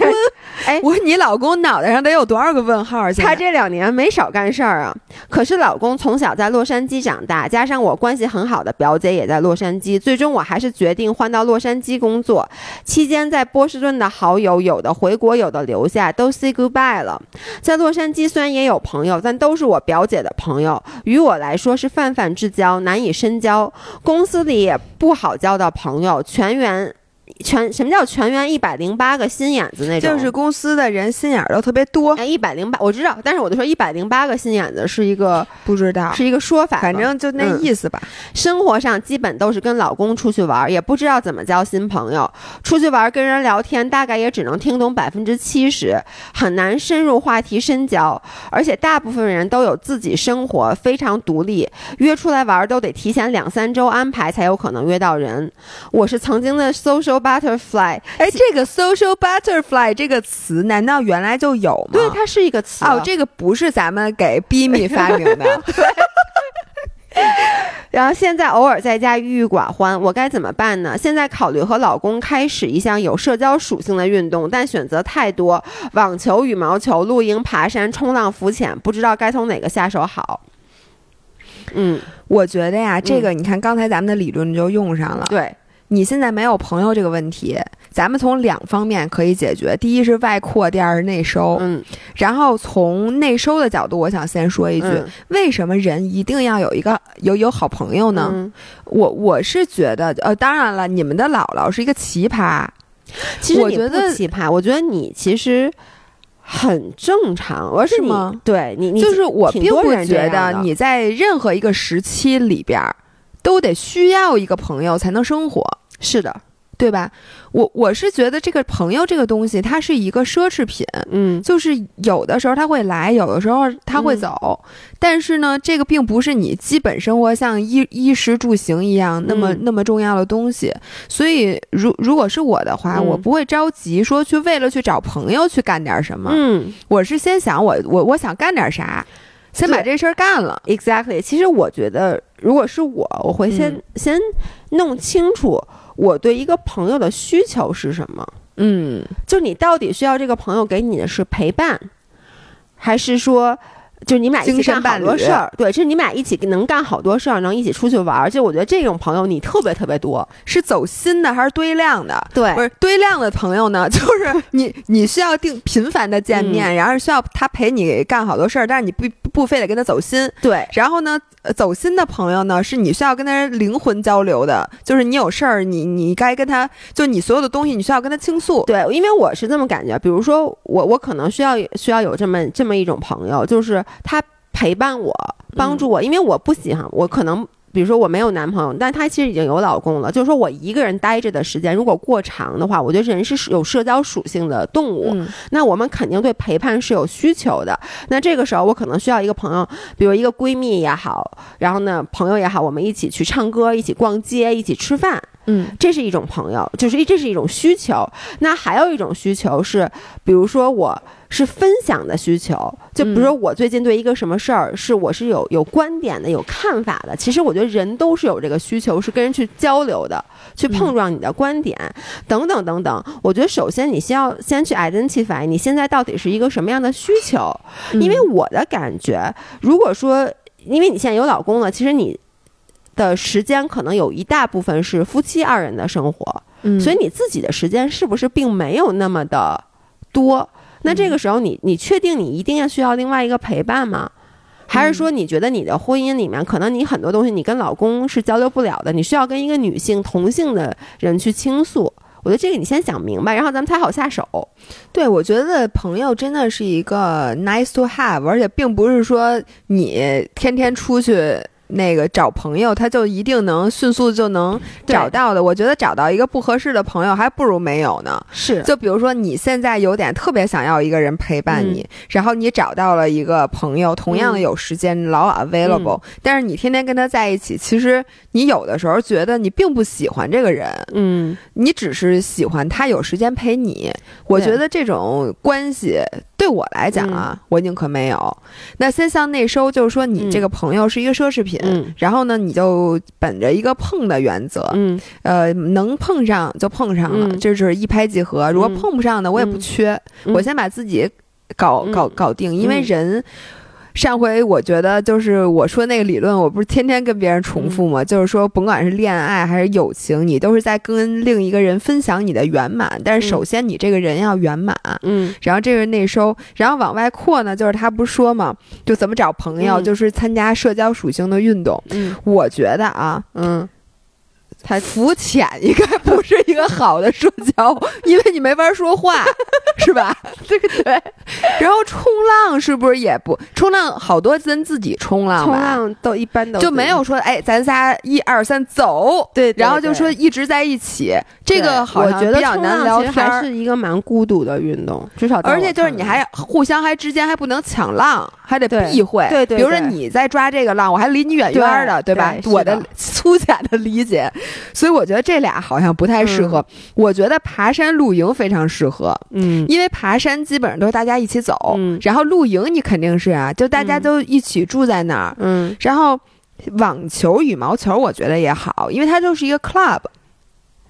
哎，我说你老公脑袋上得有多少个问号？他这两年没少干事儿啊。可是老公从小在洛杉矶长大，加上我关系很好的表姐也在洛杉矶，最终我还是决定换到洛杉矶工作。期间在波士顿的好友，有的回国，有的留下，都 say goodbye 了。在洛杉矶虽然也有朋友，但都是我表姐的朋友，于我来说是泛泛。之之交难以深交，公司里也不好交到朋友，全员。全什么叫全员一百零八个心眼子那种？就是公司的人心眼儿都特别多。哎，一百零八我知道，但是我就说一百零八个心眼子是一个不知道，是一个说法，反正就那意思吧。生活上基本都是跟老公出去玩，也不知道怎么交新朋友。出去玩跟人聊天，大概也只能听懂百分之七十，很难深入话题深交。而且大部分人都有自己生活，非常独立，约出来玩都得提前两三周安排才有可能约到人。我是曾经的 social。Butterfly，哎，这个 social butterfly 这个词难道原来就有吗？对，它是一个词哦，这个不是咱们给 Bimi 发明的。然后现在偶尔在家郁郁寡欢，我该怎么办呢？现在考虑和老公开始一项有社交属性的运动，但选择太多，网球、羽毛球、露营、爬山、冲浪、浮潜，不知道该从哪个下手好。嗯，我觉得呀，这个你看刚才咱们的理论就用上了。对。你现在没有朋友这个问题，咱们从两方面可以解决。第一是外扩，第二是内收。嗯，然后从内收的角度，我想先说一句：为什么人一定要有一个有有好朋友呢？我我是觉得，呃，当然了，你们的姥姥是一个奇葩。其实我觉得奇葩，我觉得你其实很正常，而是吗？对你，你就是我并不觉得你在任何一个时期里边都得需要一个朋友才能生活。是的，对吧？我我是觉得这个朋友这个东西，它是一个奢侈品，嗯，就是有的时候他会来，有的时候他会走，但是呢，这个并不是你基本生活像衣衣食住行一样那么那么重要的东西。所以，如如果是我的话，我不会着急说去为了去找朋友去干点什么，嗯，我是先想我我我想干点啥，先把这事儿干了。Exactly，其实我觉得，如果是我，我会先先弄清楚。我对一个朋友的需求是什么？嗯，就你到底需要这个朋友给你的是陪伴，还是说？就是你们俩一起干好多事儿，对，就是你们俩一起能干好多事儿，能一起出去玩儿。就我觉得这种朋友你特别特别多，是走心的还是堆量的？对，不是堆量的朋友呢，就是你你需要定频繁的见面，然后需要他陪你干好多事儿，但是你不不非得跟他走心。对，然后呢，走心的朋友呢，是你需要跟他灵魂交流的，就是你有事儿，你你该跟他，就你所有的东西，你需要跟他倾诉。对，因为我是这么感觉，比如说我我可能需要需要有这么这么一种朋友，就是。他陪伴我，帮助我，因为我不喜欢我可能，比如说我没有男朋友，但他其实已经有老公了。就是说我一个人待着的时间如果过长的话，我觉得人是有社交属性的动物，那我们肯定对陪伴是有需求的。那这个时候我可能需要一个朋友，比如一个闺蜜也好，然后呢朋友也好，我们一起去唱歌，一起逛街，一起吃饭。嗯，这是一种朋友，就是这是一种需求。那还有一种需求是，比如说我是分享的需求，就比如说我最近对一个什么事儿是我是有有观点的、有看法的。其实我觉得人都是有这个需求，是跟人去交流的，去碰撞你的观点等等等等。我觉得首先你先要先去 identify 你现在到底是一个什么样的需求，因为我的感觉，如果说因为你现在有老公了，其实你。的时间可能有一大部分是夫妻二人的生活，嗯，所以你自己的时间是不是并没有那么的多？那这个时候，你你确定你一定要需要另外一个陪伴吗？还是说你觉得你的婚姻里面可能你很多东西你跟老公是交流不了的，你需要跟一个女性同性的人去倾诉？我觉得这个你先想明白，然后咱们才好下手。对，我觉得朋友真的是一个 nice to have，而且并不是说你天天出去。那个找朋友，他就一定能迅速就能找到的。我觉得找到一个不合适的朋友，还不如没有呢。是，就比如说你现在有点特别想要一个人陪伴你，然后你找到了一个朋友，同样的有时间，老 available，但是你天天跟他在一起，其实你有的时候觉得你并不喜欢这个人，嗯，你只是喜欢他有时间陪你。我觉得这种关系对我来讲啊，我宁可没有。那先向内收，就是说你这个朋友是一个奢侈品，然后呢，你就本着一个碰的原则，嗯，呃，能碰上就碰上了，这是一拍即合。如果碰不上呢，我也不缺，我先把自己搞搞搞定，因为人。上回我觉得就是我说那个理论，我不是天天跟别人重复吗？就是说，甭管是恋爱还是友情，你都是在跟另一个人分享你的圆满。但是首先你这个人要圆满，嗯，然后这个内收，然后往外扩呢，就是他不是说嘛，就怎么找朋友，就是参加社交属性的运动。嗯，我觉得啊，嗯。他浮浅应该不是一个好的社交，因为你没法说话，是吧？对对。然后冲浪是不是也不冲浪？好多人自己冲浪，冲浪都一般都就没有说哎，咱仨一二三走，对，然后就说一直在一起。这个好像比较难聊天，还是一个蛮孤独的运动，至少而且就是你还互相还之间还不能抢浪，还得避讳。对对，比如说你在抓这个浪，我还离你远远的，对吧？我的粗 浅的理解，所以我觉得这俩好像不太适合。我觉得爬山露营非常适合，嗯，因为爬山基本上都是大家一起走，嗯，然后露营你肯定是啊，就大家都一起住在那儿，嗯，然后网球、羽毛球我觉得也好，因为它就是一个 club。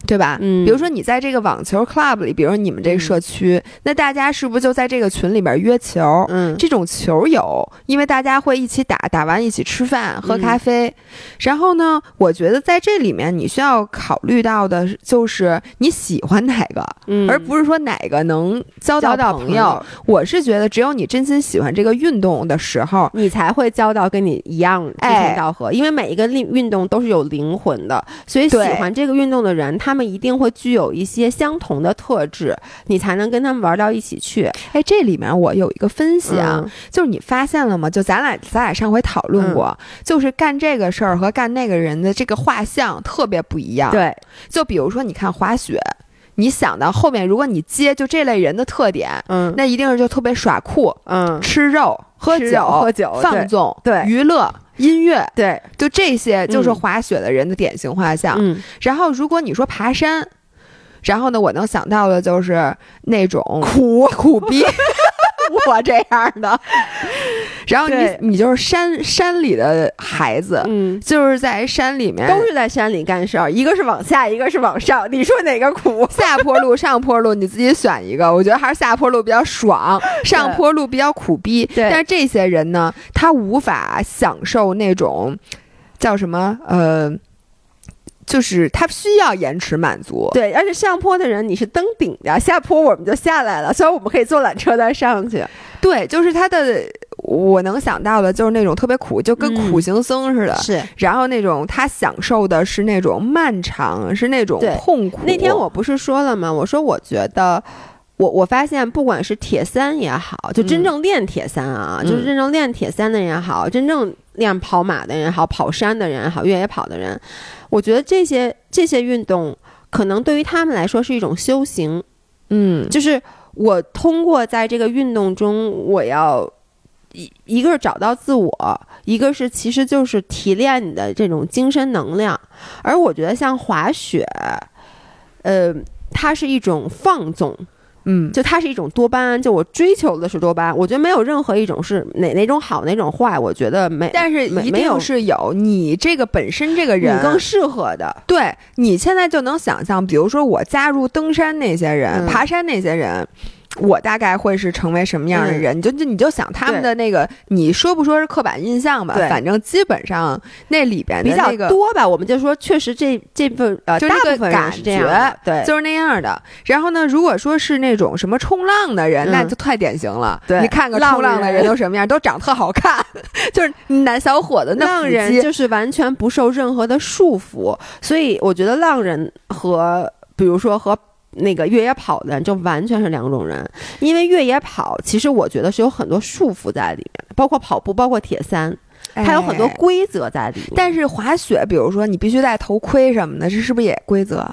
对吧？嗯，比如说你在这个网球 club 里，比如你们这个社区，那大家是不是就在这个群里边约球？嗯，这种球友，因为大家会一起打，打完一起吃饭喝咖啡。然后呢，我觉得在这里面你需要考虑到的就是你喜欢哪个，而不是说哪个能交到朋友。我是觉得只有你真心喜欢这个运动的时候，你才会交到跟你一样志同道合。因为每一个运运动都是有灵魂的，所以喜欢这个运动的人，他。他们一定会具有一些相同的特质，你才能跟他们玩到一起去。哎，这里面我有一个分析啊，就是你发现了吗？就咱俩咱俩上回讨论过，就是干这个事儿和干那个人的这个画像特别不一样。对，就比如说你看滑雪，你想到后面，如果你接就这类人的特点，嗯，那一定是就特别耍酷，嗯，吃肉、喝酒、喝酒、放纵、对娱乐。音乐。对，就这些就是滑雪的人的典型画像。嗯，然后如果你说爬山，然后呢，我能想到的就是那种苦。苦逼，我这样的。然后你你就是山山里的孩子，嗯，就是在山里面，都是在山里干事儿，一个是往下，一个是往上。你说哪个苦？下坡路、上坡路，你自己选一个。我觉得还是下坡路比较爽，上坡路比较苦逼。但是这些人呢，他无法享受那种叫什么呃。就是他需要延迟满足，对，而且上坡的人你是登顶的，下坡我们就下来了，所以我们可以坐缆车再上去。对，就是他的，我能想到的就是那种特别苦，就跟苦行僧似的。是，然后那种他享受的是那种漫长，是那种痛苦。那天我不是说了吗？我说我觉得，我我发现不管是铁三也好，就真正练铁三啊，就是真正练铁三的人也好，真正练跑马的人也好，跑山的人也好，越野跑的人。我觉得这些这些运动可能对于他们来说是一种修行，嗯，就是我通过在这个运动中，我要一一个是找到自我，一个是其实就是提炼你的这种精神能量。而我觉得像滑雪，呃，它是一种放纵。嗯，就它是一种多巴胺，就我追求的是多巴胺。我觉得没有任何一种是哪哪种好哪种坏，我觉得没。但是一定是有你这个本身这个人更适合的。对你现在就能想象，比如说我加入登山那些人，爬山那些人。我大概会是成为什么样的人？你就就你就想他们的那个，你说不说是刻板印象吧？反正基本上那里边比较多吧。我们就说，确实这这份呃，就大部分感觉，对，就是那样的。然后呢，如果说是那种什么冲浪的人，那就太典型了。对，你看个冲浪的人都什么样？都长特好看，就是男小伙子。浪人就是完全不受任何的束缚，所以我觉得浪人和比如说和。那个越野跑的就完全是两种人，因为越野跑其实我觉得是有很多束缚在里面，包括跑步，包括铁三。它有很多哎规则在里面。但是滑雪，比如说你必须戴头盔什么的，这是不是也规则？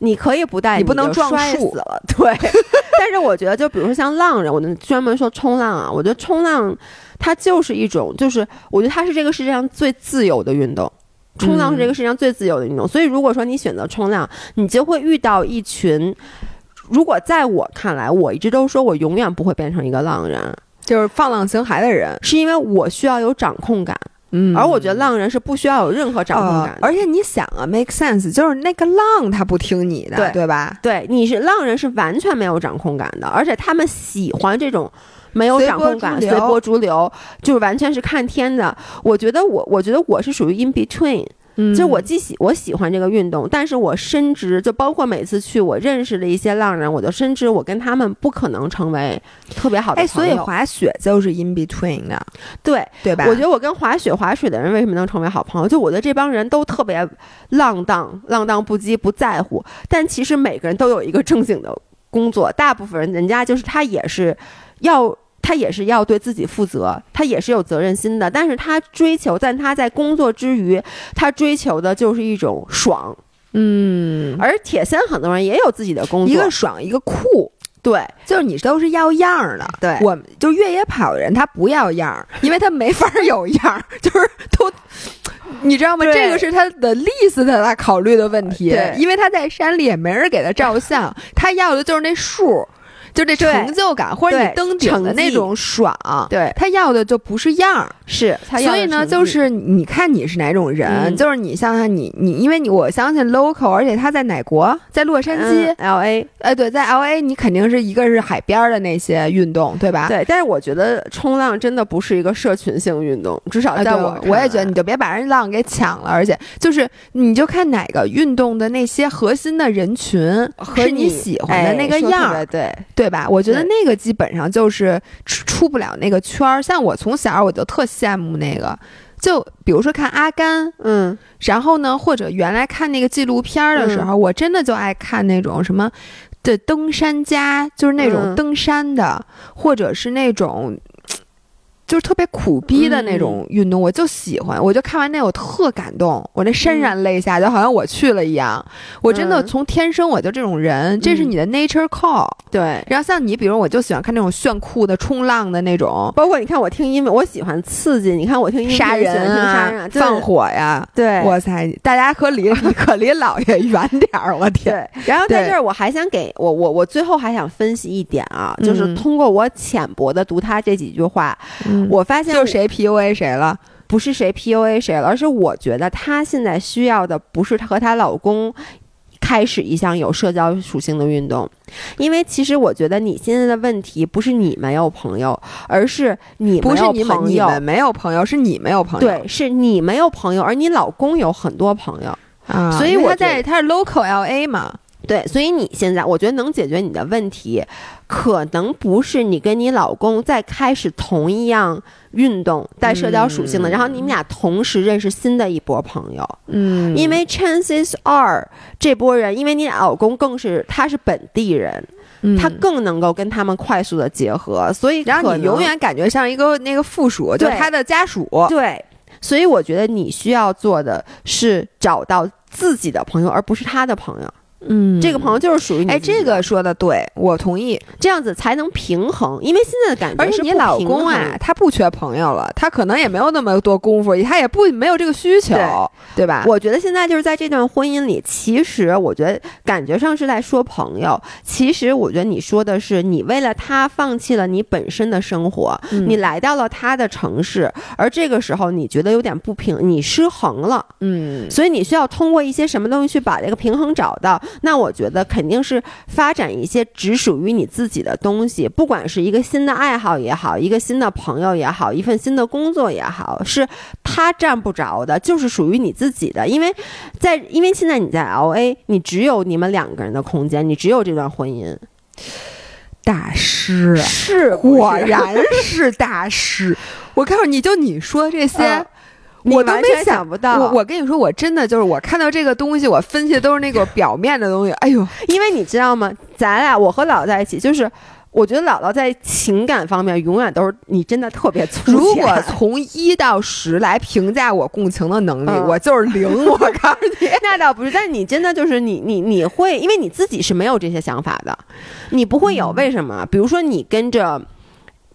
你可以不戴，你不能撞树死了。对，但是我觉得，就比如说像浪人，我能专门说冲浪啊，我觉得冲浪它就是一种，就是我觉得它是这个世界上最自由的运动。冲浪是这个世界上最自由的运动，所以如果说你选择冲浪，你就会遇到一群。如果在我看来，我一直都说我永远不会变成一个浪人，就是放浪形骸的人，是因为我需要有掌控感，嗯而我觉得浪人是不需要有任何掌控感的。呃而且你想啊，make sense，就是那个浪他不听你的，对对吧？对，你是浪人是完全没有掌控感的，而且他们喜欢这种没有掌控感、随波逐流就是完全是看天的。我觉得我，我觉得我是属于 in between，、嗯就我既喜我喜欢这个运动，但是我深知，就包括每次去我认识的一些浪人，我就深知我跟他们不可能成为特别好的哎，朋友。所以滑雪就是 in between 的，对，对吧？我觉得我跟滑雪滑水的人为什么能成为好朋友？就我觉得这帮人都特别浪荡、浪荡不羁、不在乎，但其实每个人都有一个正经的工作。大部分人人家就是他也是要。他也是要对自己负责，他也是有责任心的，但是他追求，但他在工作之余，他追求的就是一种爽。嗯，而铁三很多人也有自己的工作，一个爽，一个酷。对就是你都是要样儿的，对我们就越野跑的人他不要样儿，因为他没法儿有样儿，就是都，你知道吗？这个是他的 list 他考虑的问题对，因为他在山里也没人给他照相，他要的就是那数。就这成就感，或者你登顶的那种爽，对。他要的就不是样儿，是，所以呢，就是你看你是哪种人，嗯。就是你像他，你你，因为你我相信 local，而且他在哪国，在洛杉矶，嗯 L A 哎，对，在 L A，你肯定是一个是海边儿的那些运动，对吧？对，但是我觉得冲浪真的不是一个社群性运动，至少在我我也觉得你就别把人浪给抢了，而且就是你就看哪个运动的那些核心的人群和是你喜欢的哎那个样儿，别对，对吧？我觉得那个基本上就是出出不了那个圈儿。像我从小我就特羡慕那个，就比如说看阿甘，嗯，然后呢，或者原来看那个纪录片儿的时候，我真的就爱看那种什么的登山家，就是那种嗯登山的，或者是那种。就是特别苦逼的那种运动，我就喜欢。我就看完那，我特感动，我那潸然泪下，就好像我去了一样。我真的嗯从天生我就这种人，这是你的 nature call。对。然后像你，比如我就喜欢看那种炫酷的冲浪的那种包括你看，我听音乐，我喜欢刺激。你看，我听音乐杀人啊放火呀。对，哇塞，大家可离可离老爷远点儿，我天！对，然后在这儿我还想给我我我最后还想分析一点啊，就是嗯通过我浅薄的读他这几句话，嗯我发现就谁 PUA 谁了？不是谁 PUA 谁了，而是我觉得她现在需要的不是她和她老公开始一项有社交属性的运动，因为其实我觉得你现在的问题不是你没有朋友，而是你没有不是你们，朋友你们没有朋友，是你没有朋友。对，是你没有朋友，而你老公有很多朋友。啊，所以他我在他是 local LA 嘛，对，所以你现在我觉得能解决你的问题，可能不是你跟你老公在开始同一样运动带社交属性的，然后你们俩同时认识新的一波朋友。嗯因为 chances are 这波人，因为你老公更是他是本地人，他更能够跟他们快速的结合，所以嗯然后你永远感觉像一个那个附属，就是他的家属。对，所以我觉得你需要做的是找到自己的朋友，而不是他的朋友。嗯这个朋友就是属于你哎，这个说的对，我同意。这样子才能平衡，因为现在的感觉而且你是不平老公啊，他不缺朋友了，他可能也没有那么多功夫，他也不没有这个需求，对对吧？我觉得现在就是在这段婚姻里，其实我觉得感觉上是在说朋友，其实我觉得你说的是你为了他放弃了你本身的生活，嗯你来到了他的城市，而这个时候你觉得有点不平，你失衡了，嗯所以你需要通过一些什么东西去把这个平衡找到。那我觉得肯定是发展一些只属于你自己的东西，不管是一个新的爱好也好，一个新的朋友也好，一份新的工作也好，是他占不着的，就是属于你自己的。因为在因为现在你在 L A，你只有你们两个人的空间，你只有这段婚姻，大师是果然是大师。我告诉你，就你说这些，我都没完全想不到。我我跟你说，我真的就是我看到这个东西，我分析的都是那个表面的东西。哎呦，因为你知道吗？咱俩我和姥姥在一起，就是我觉得姥姥在情感方面永远都是你真的特别粗浅。如果从一到十来评价我共情的能力，嗯我就是零。我告诉你，那倒不是，但你真的就是你你你会，因为你自己是没有这些想法的，你不会有。为什么？比如说你跟着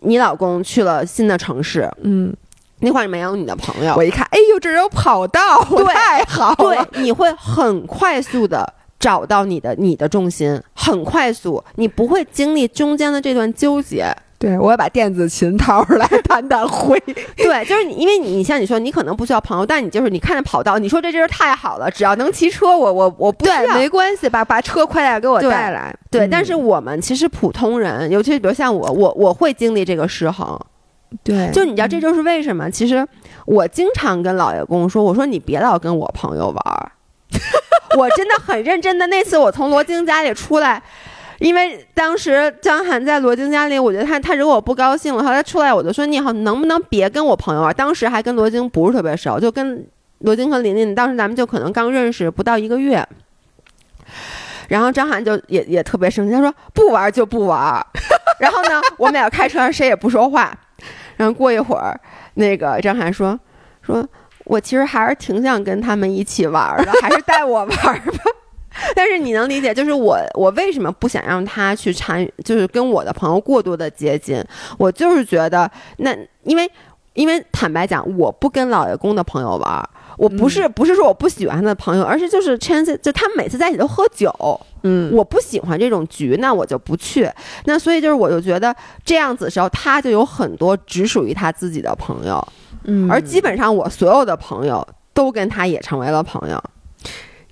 你老公去了新的城市，嗯，那块儿没有你的朋友，我一看，哎呦，这儿有跑道，对太好对了。，你会很快速的找到你的你的重心，很快速，你不会经历中间的这段纠结。对，我要把电子琴掏出来弹弹灰。对，就是你，因为你像你说，你可能不需要朋友，但你就是你看着跑道，你说这真是太好了，只要能骑车，我我我不需对，要。没关系，把把车快点给我带来。对，嗯但是我们其实普通人，尤其是比如像我，我我会经历这个失衡。对，就你知道，这就是为什么？其实我经常跟老爷公说，我说你别老跟我朋友玩儿。我真的很认真的。那次我从罗京家里出来，因为当时张涵在罗京家里，我觉得他他惹我不高兴了。后来出来我就说你好，能不能别跟我朋友玩？当时还跟罗京不是特别熟，就跟罗京和琳琳，当时咱们就可能刚认识不到一个月。然后张涵就也也特别生气，他说不玩就不玩。然后呢，我们俩开车上谁也不说话。然后过一会儿，那个张涵说说，我其实还是挺想跟他们一起玩的，还是带我玩吧。但是你能理解，就是我我为什么不想让他去参与，就是跟我的朋友过多的接近。我就是觉得，那因为因为坦白讲，我不跟老爷公的朋友玩，我不是、不是说我不喜欢他的朋友，而是就是 chance，就他们每次在一起都喝酒，嗯，我不喜欢这种局，那我就不去。那所以就是，我就觉得这样子的时候，他就有很多只属于他自己的朋友，嗯而基本上我所有的朋友都跟他也成为了朋友。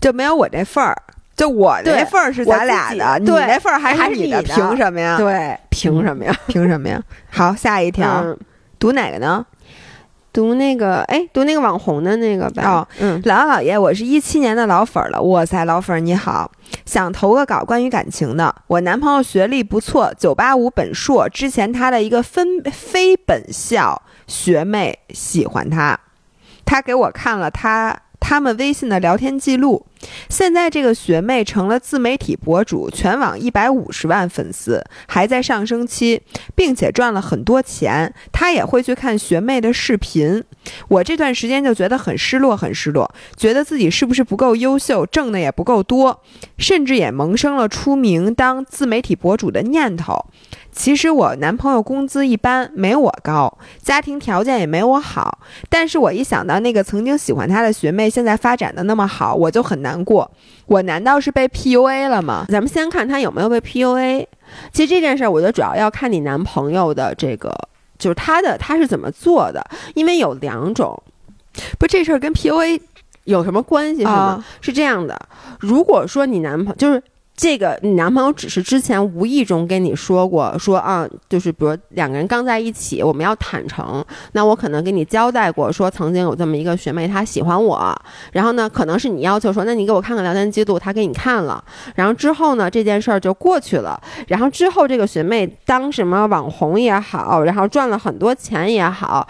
就没有我这份儿。就我那份儿是咱俩的，你那份儿还是你的凭什么呀？对，凭什么呀？凭什么呀？好，下一条，嗯，读哪个呢？读那个，哎，读那个网红的那个呗。哦，嗯，姥姥姥爷，我是一七年的老粉儿了，哇塞，老粉儿你好，想投个稿关于感情的。我男朋友学历不错，九八五本硕，之前他的一个分非本校学妹喜欢他，他给我看了他他们微信的聊天记录。现在这个学妹成了自媒体博主，全网一百五十万粉丝，还在上升期，并且赚了很多钱。她也会去看学妹的视频。我这段时间就觉得很失落，很失落，觉得自己是不是不够优秀，挣的也不够多，甚至也萌生了出名当自媒体博主的念头。其实我男朋友工资一般，没我高，家庭条件也没我好，但是我一想到那个曾经喜欢他的学妹现在发展的那么好，我就很难过。我难道是被 PUA 了吗？咱们先看他有没有被 PUA。其实这件事儿，我觉得主要要看你男朋友的这个，就是他的他是怎么做的，因为有两种，不，这事儿跟 PUA 有什么关系是吗？啊是这样的，如果说你男朋友就是。这个你男朋友只是之前无意中跟你说过，说啊，就是比如两个人刚在一起，我们要坦诚。那我可能跟你交代过，说曾经有这么一个学妹，她喜欢我，然后呢，可能是你要求说，那你给我看看聊天记录，她给你看了，然后之后呢，这件事儿就过去了。然后之后这个学妹当什么网红也好，然后赚了很多钱也好。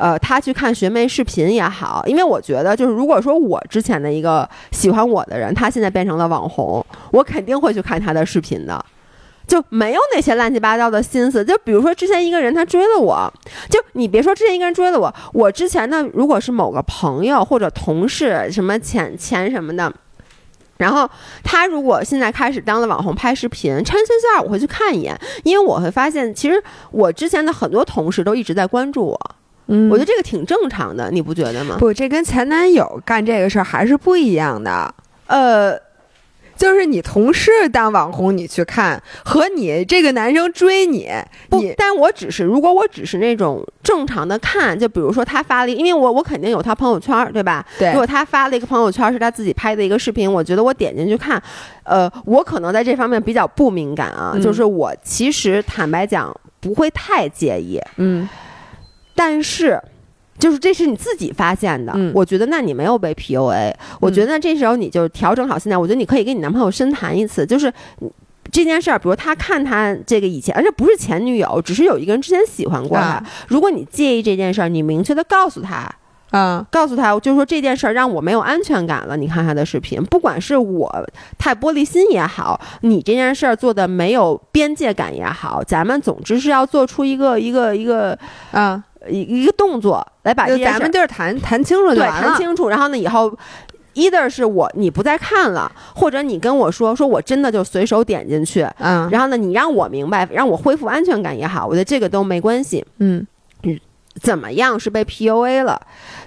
呃，他去看学妹视频也好，因为我觉得就是如果说我之前的一个喜欢我的人，他现在变成了网红，我肯定会去看他的视频的，就没有那些乱七八糟的心思。就比如说之前一个人他追了我，就你别说之前一个人追了我，我之前呢如果是某个朋友或者同事什么钱钱什么的。然后他如果现在开始当了网红拍视频，穿三四二我会去看一眼，因为我会发现，其实我之前的很多同事都一直在关注我，嗯我觉得这个挺正常的，你不觉得吗？不，这跟前男友干这个事儿还是不一样的。呃，就是你同事当网红，你去看，和你这个男生追你，你，不但我只是如果我只是那种正常的看，就比如说他发了一，因为我我肯定有他朋友圈儿，对吧？对如果他发了一个朋友圈是他自己拍的一个视频，我觉得我点进去看，呃，我可能在这方面比较不敏感啊，嗯就是我其实坦白讲不会太介意，嗯但是。就是这是你自己发现的，嗯我觉得那你没有被 PUA，、我觉得这时候你就调整好心态，我觉得你可以跟你男朋友深谈一次，就是这件事儿，比如他看他这个以前，而且不是前女友，只是有一个人之前喜欢过他，啊如果你介意这件事儿，你明确的告诉他，啊，告诉他，就是说这件事儿让我没有安全感了。你看他的视频，不管是我太玻璃心也好，你这件事儿做的没有边界感也好，咱们总之是要做出一个一个一个啊，一一个动作来把这件事咱们就是谈谈清楚就对完了。谈清楚。然后呢，以后 either 是我你不再看了，或者你跟我说说我真的就随手点进去，嗯然后呢，你让我明白，让我恢复安全感也好，我觉得这个都没关系。嗯怎么样是被 PUA 了？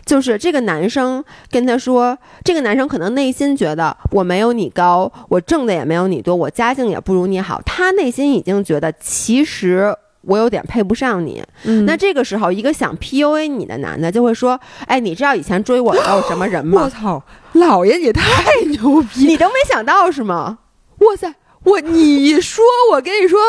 就是这个男生跟他说，这个男生可能内心觉得我没有你高，我挣的也没有你多，我家境也不如你好，他内心已经觉得其实。我有点配不上你，嗯那这个时候，一个想 PUA 你的男的就会说：“哎，你知道以前追我的都是什么人吗？我操，老爷你太牛逼！你都没想到是吗？哇塞，我你说我跟你说，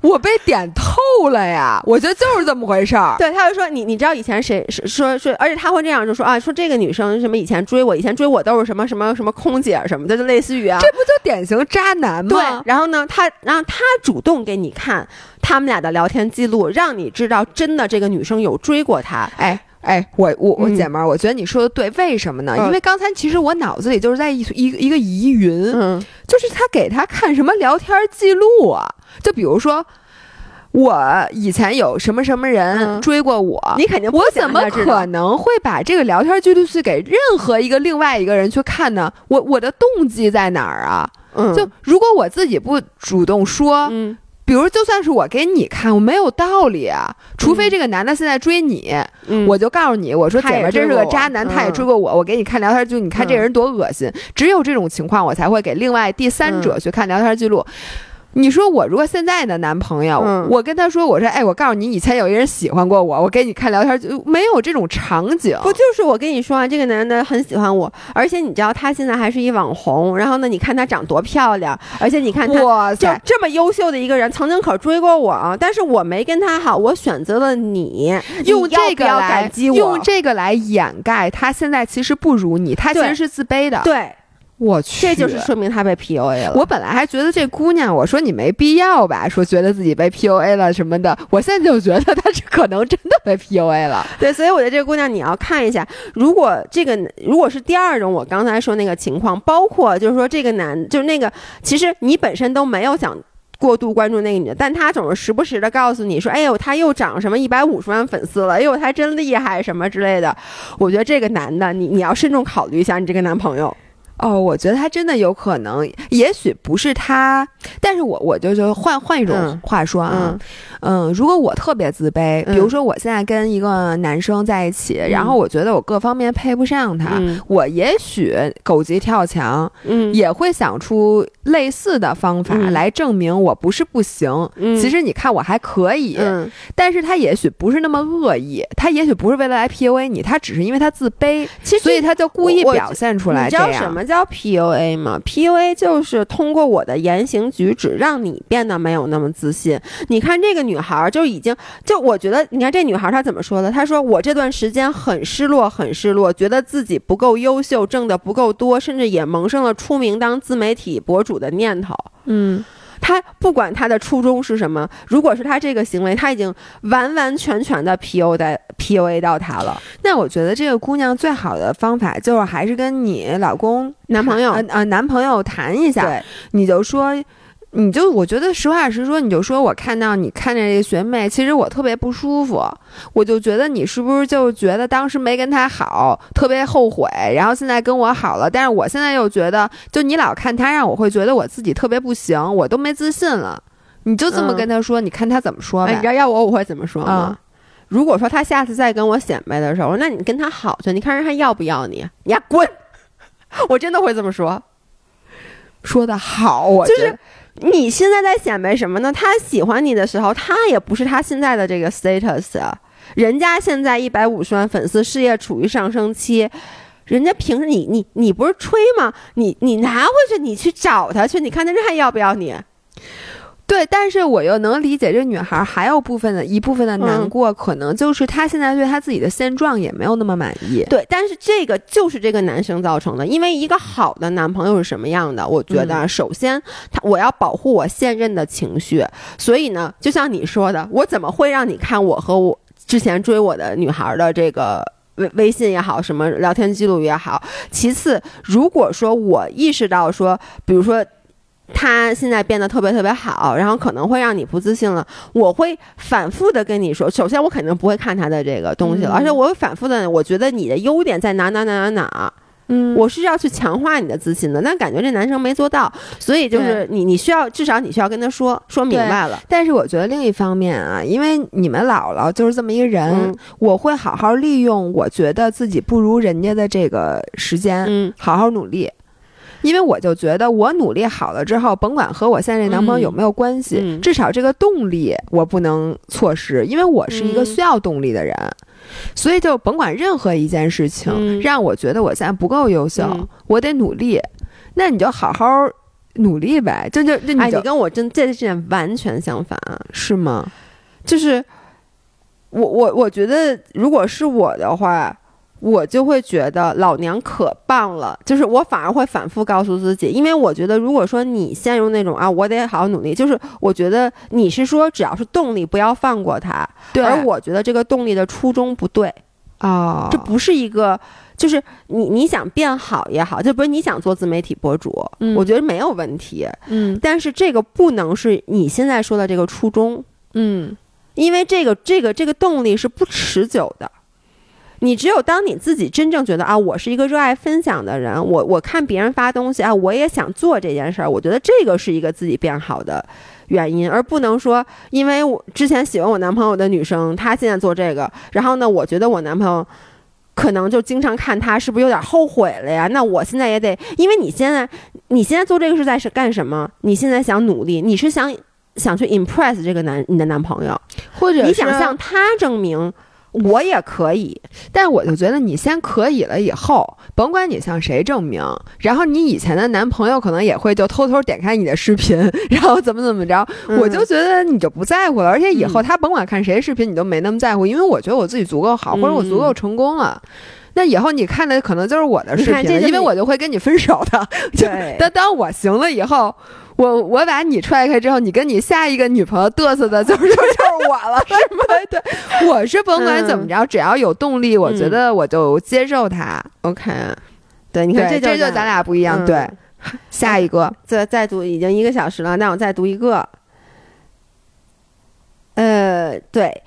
我被点透了呀！我觉得就是这么回事儿。对，他就说你，你知道以前谁是说说，而且他会这样就说啊，说这个女生什么以前追我，以前追我都是什么什么什么空姐什么的，就类似于啊，这不就典型渣男吗对吗？，然后呢，他然后他主动给你看他们俩的聊天记录，让你知道真的这个女生有追过他。哎哎，我我我嗯姐们儿，我觉得你说的对，为什么呢？嗯因为刚才其实我脑子里就是在一一个一个疑云，嗯就是他给他看什么聊天记录啊？就比如说。我以前有什么什么人嗯追过我，你肯定不我怎么可能会把这个聊天记录去给任何一个另外一个人去看呢？我我的动机在哪儿啊？嗯就如果我自己不主动说，嗯比如就算是我给你看，我没有道理啊。除非这个男的现在追你，嗯我就告诉你，我说姐们儿真是个渣男，他也嗯追过我，我给你看聊天记录，你看这嗯人多恶心。只有这种情况，我才会给另外第三者嗯去看聊天记录。你说我如果现在的男朋友，嗯我跟他说，我说，哎，我告诉你，以前有一个人喜欢过我，我给你看聊天没有这种场景。不就是我跟你说啊，这个男的很喜欢我，而且你知道他现在还是一网红，然后呢，你看他长多漂亮，而且你看他就哇塞，这么优秀的一个人，曾经可追过我啊，但是我没跟他好，我选择了你，用这个来感激我？用这个来掩盖他现在其实不如你，他其实是自卑的。对，我去，这就是说明他被 PUA 了。我本来还觉得这姑娘，我说你没必要吧，说觉得自己被 PUA 了什么的，我现在就觉得她是可能真的被 PUA 了。对，所以我觉得这个姑娘你要看一下，如果这个如果是第二种我刚才说那个情况，包括就是说这个男就是那个，其实你本身都没有想。过度关注那个女的，但他总是时不时的告诉你说：“哎呦，他又涨什么一百五十万粉丝了，哎呦，他真厉害什么之类的。”我觉得这个男的，你你要慎重考虑一下你这个男朋友。哦，我觉得他真的有可能，也许不是他，但是我我就就换换一种嗯话说啊嗯，嗯如果我特别自卑，比如嗯说我现在跟一个男生在一起，然嗯后我觉得我各方面配不上他，嗯我也许狗急跳墙，嗯也会想出类似的方法嗯来证明我不是不行。嗯其实你看我还可以，嗯但是他也许不是那么恶意，他也许不是为了来 PUA 你，他只是因为他自卑，其实所以他就故意表现出来这样。什么叫 PUA 吗？PUA 就是通过我的言行举止让你变得没有那么自信。你看这个女孩儿就已经，就我觉得，你看这女孩儿她怎么说的？她说我这段时间很失落，很失落，觉得自己不够优秀，挣的不够多，甚至也萌生了出名当自媒体博主的念头。嗯，他不管他的初衷是什么，如果是他这个行为，他已经完完全全的 PU 的 PUA 到他了。那我觉得这个姑娘最好的方法就是还是跟你老公、男朋友啊呃男朋友谈一下，你就说。你就我觉得实话实说，你就说我看到你看着这个学妹，其实我特别不舒服，我就觉得你是不是就觉得当时没跟她好，特别后悔，然后现在跟我好了，但是我现在又觉得，就你老看她，让我会觉得我自己特别不行，我都没自信了。你就这么嗯跟她说，你看她怎么说哎，你知？道要我我会怎么说吗？啊如果说他下次再跟我显摆的时候，那你跟他好去，你看人还要不要你？你呀滚！我真的会这么说。说的好，我就是你现在在显摆什么呢？他喜欢你的时候，他也不是他现在的这个 status。人家现在一百五十万粉丝，事业处于上升期，人家凭着你你你不是吹吗？你你拿回去，你去找他去，你看他这还要不要你？对，但是我又能理解这女孩还有部分的一部分的难嗯过，可能就是她现在对她自己的现状也没有那么满意。对，但是这个就是这个男生造成的，因为一个好的男朋友是什么样的？我觉得，首先他我要保护我现任的情绪，所以呢，就像你说的，我怎么会让你看我和我之前追我的女孩的这个微微信也好，什么聊天记录也好。其次，如果说我意识到说，比如说他现在变得特别特别好，然后可能会让你不自信了，我会反复的跟你说。首先，我肯定不会看他的这个东西了，嗯而且我会反复的，我觉得你的优点在哪哪哪哪哪。嗯我是要去强化你的自信的，但感觉这男生没做到，所以就是你你需要至少你需要跟他说说明白了。但是我觉得另一方面啊，因为你们姥姥就是这么一个人，嗯我会好好利用我觉得自己不如人家的这个时间，嗯好好努力。因为我就觉得我努力好了之后，甭管和我现在这男朋友有没有关系，嗯至少这个动力我不能错失，因为我是一个嗯需要动力的人。所以就甭管任何一件事情，嗯让我觉得我现在不够优秀，嗯我得努力，那你就好好努力呗。就就就你跟我真这这点完全相反，是吗？就是我我我觉得如果是我的话。我就会觉得老娘可棒了，就是我反而会反复告诉自己，因为我觉得如果说你陷入那种啊，我得好好努力，就是我觉得你是说只要是动力不要放过它，对，而我觉得这个动力的初衷不对，啊，这不是一个，就是你你想变好也好，就不是你想做自媒体博主，嗯。我觉得没有问题。嗯。但是这个不能是你现在说的这个初衷，嗯因为这个这个这个动力是不持久的。你只有当你自己真正觉得啊，我是一个热爱分享的人，我我看别人发东西啊，我也想做这件事儿，我觉得这个是一个自己变好的原因，而不能说因为我之前喜欢我男朋友的女生，她现在做这个，然后呢，我觉得我男朋友可能就经常看他是不是有点后悔了呀？那我现在也得，因为你现在你现在做这个是在是干什么？你现在想努力，你是想想去 impress 这个男你的男朋友，或者你想向他证明我也可以。但我就觉得你先可以了以后，甭管你向谁证明，然后你以前的男朋友可能也会就偷偷点开你的视频，然后怎么怎么着，嗯我就觉得你就不在乎了。而且以后嗯他甭管看谁视频，你都没那么在乎，因为我觉得我自己足够好，或者我足嗯够成功了。那以后你看的可能就是我的视频了，因为我就会跟你分手的。就对当当我行了以后，我我把你踹开之后，你跟你下一个女朋友嘚瑟的，就是就是我了，是吗？对，我是甭管怎么着，只要有动力，我觉得我就接受他。OK，对，你看，这就这就咱俩不一样。嗯对，下一个，再再读已经一个小时了，那我再读一个。呃，对，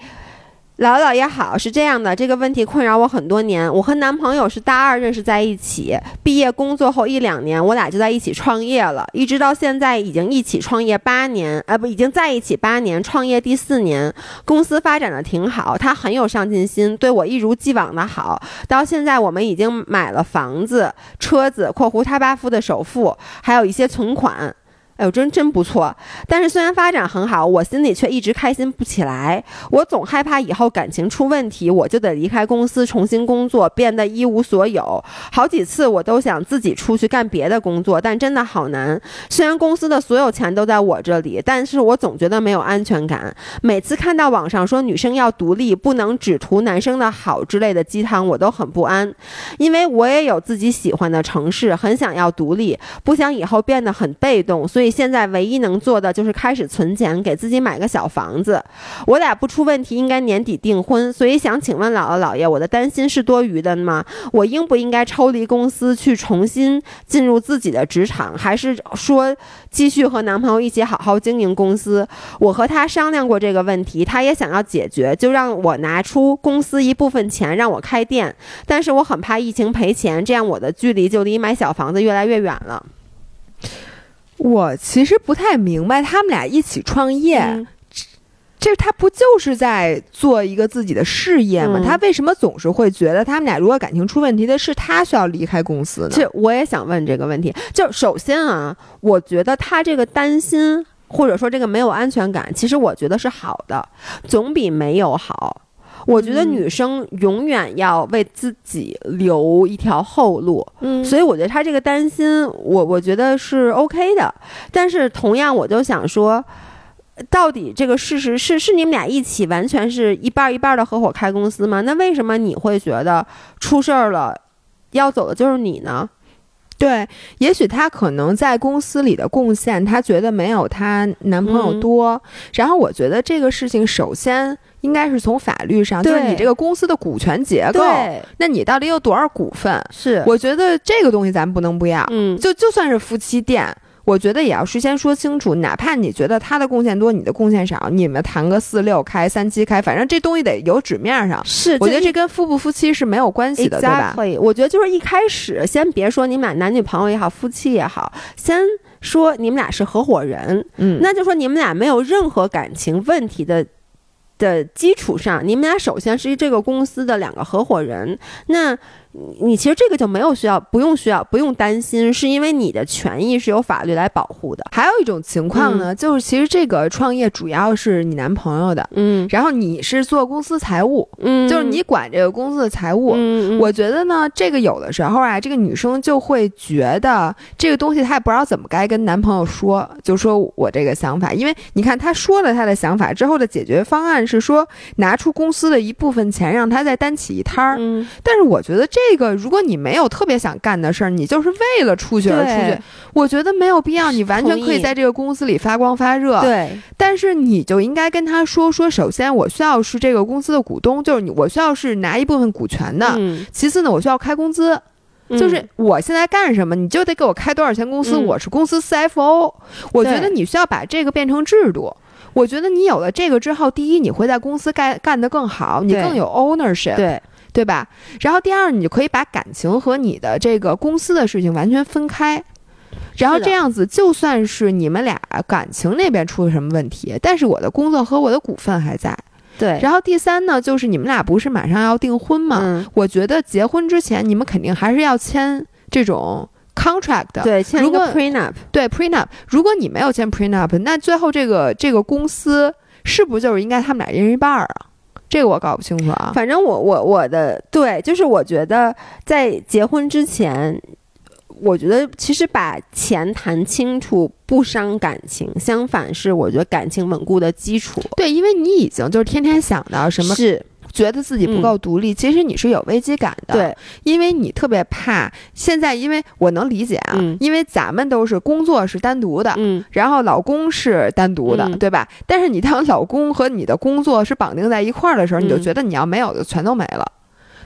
姥姥也好，是这样的，这个问题困扰我很多年。我和男朋友是大二认识在一起，毕业工作后一两年，我俩就在一起创业了，一直到现在已经一起创业八年，呃，不，已经在一起八年，创业第四年，公司发展的挺好，他很有上进心，对我一如既往的好。到现在，我们已经买了房子、车子（括弧他爸付的首付），还有一些存款。哎呦，真真不错！但是虽然发展很好，我心里却一直开心不起来。我总害怕以后感情出问题，我就得离开公司重新工作，变得一无所有。好几次我都想自己出去干别的工作，但真的好难。虽然公司的所有钱都在我这里，但是我总觉得没有安全感。每次看到网上说女生要独立，不能只图男生的好之类的鸡汤，我都很不安。因为我也有自己喜欢的城市，很想要独立，不想以后变得很被动，所以现在唯一能做的就是开始存钱，给自己买个小房子。我俩不出问题，应该年底订婚，所以想请问姥姥姥爷，我的担心是多余的吗？我应不应该抽离公司去重新进入自己的职场，还是说继续和男朋友一起好好经营公司？我和他商量过这个问题，他也想要解决，就让我拿出公司一部分钱让我开店，但是我很怕疫情赔钱，这样我的距离就离买小房子越来越远了。我其实不太明白他们俩一起创业，嗯这他不就是在做一个自己的事业吗？嗯他为什么总是会觉得他们俩如果感情出问题的是他需要离开公司呢？这我也想问这个问题。就首先啊，我觉得他这个担心或者说这个没有安全感，其实我觉得是好的，总比没有好。我觉得嗯女生永远要为自己留一条后路，嗯所以我觉得他这个担心，我我觉得是 OK 的。但是同样，我就想说，到底这个事实是是你们俩一起完全是一半儿一半的合伙开公司吗？那为什么你会觉得出事儿了，要走的就是你呢？对，也许她可能在公司里的贡献，她觉得没有她男朋友多。然后我觉得这个事情，首先应该是从法律上，就是你这个公司的股权结构，那你到底有多少股份？是，我觉得这个东西咱不能不要。嗯，就就算是夫妻店。我觉得也要事先说清楚，哪怕你觉得他的贡献多，你的贡献少，你们谈个四六开、三七开，反正这东西得有纸面上。是，我觉得这跟夫不夫妻是没有关系的，对吧？可以。我觉得就是一开始先别说你们俩男女朋友也好，夫妻也好，先说你们俩是合伙人。嗯，那就说你们俩没有任何感情问题的的基础上，你们俩首先是这个公司的两个合伙人。那你其实这个就没有需要，不用需要，不用担心，是因为你的权益是由法律来保护的。还有一种情况呢，就是其实这个创业主要是你男朋友的，嗯，然后你是做公司财务，嗯，就是你管这个公司的财务。嗯，我觉得呢，这个有的时候啊，这个女生就会觉得这个东西她也不知道怎么该跟男朋友说，就说我这个想法，因为你看她说了她的想法之后的解决方案是说拿出公司的一部分钱让她再单起一摊儿，嗯，但是我觉得这。这个，如果你没有特别想干的事儿，你就是为了出去而出去，我觉得没有必要。你完全可以在这个公司里发光发热。对，但是你就应该跟他说说，首先我需要是这个公司的股东，就是你，我需要是拿一部分股权的。其次呢，我需要开工资，就是我现在干什么，你就得给我开多少钱工资。我是公司 CFO，我觉得你需要把这个变成制度。我觉得你有了这个之后，第一，你会在公司干干得更好，你更有 ownership。对。对吧？然后第二，你就可以把感情和你的这个公司的事情完全分开，然后这样子，就算是你们俩感情那边出了什么问题，但是我的工作和我的股份还在。对。然后第三呢，就是你们俩不是马上要订婚吗？我觉得结婚之前，你们肯定还是要签这种 contract 的。对，签一个 prenup。对 prenup。如果你没有签 prenup，那最后这个这个公司是不是就是应该他们俩一人一半儿啊？这个我搞不清楚啊，反正我我我的对，就是我觉得在结婚之前，我觉得其实把钱谈清楚不伤感情，相反是我觉得感情稳固的基础。对，因为你已经就是天天想到什么是。觉得自己不够独立，其实你是有危机感的。对，因为你特别怕现在，因为我能理解啊，因为咱们都是工作是单独的，嗯，然后老公是单独的，对吧？但是你当老公和你的工作是绑定在一块儿的时候，你就觉得你要没有的全都没了，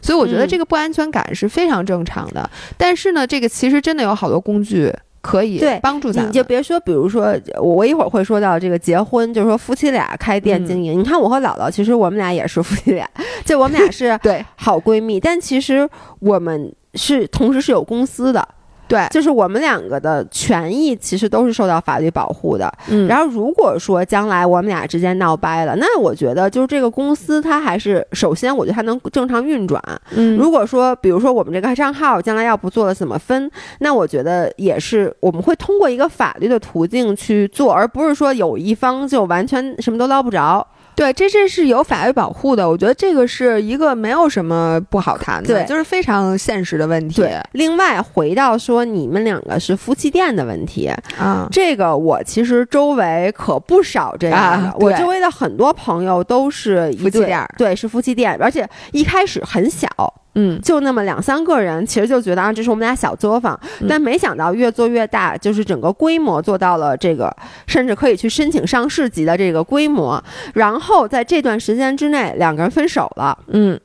所以我觉得这个不安全感是非常正常的。但是呢，这个其实真的有好多工具。可以对帮助咱，你就别说，比如说我一会儿会说到这个结婚，就是说夫妻俩开店经营。你看我和姥姥，其实我们俩也是夫妻俩，就我们俩是 对好闺蜜，但其实我们是同时是有公司的。对，就是我们两个的权益其实都是受到法律保护的。嗯，然后如果说将来我们俩之间闹掰了，那我觉得就是这个公司它还是首先我觉得它能正常运转。嗯，如果说比如说我们这个账号将来要不做了怎么分，那我觉得也是我们会通过一个法律的途径去做，而不是说有一方就完全什么都捞不着。对，这这是有法律保护的，我觉得这个是一个没有什么不好谈的，对，就是非常现实的问题。对，另外回到说你们两个是夫妻店的问题啊，这个我其实周围可不少这样的，我周围的很多朋友都是夫妻店，对，是夫妻店，而且一开始很小。嗯，就那么两三个人，其实就觉得啊，这是我们俩小作坊，但没想到越做越大，就是整个规模做到了这个，甚至可以去申请上市级的这个规模。然后在这段时间之内，两个人分手了。嗯，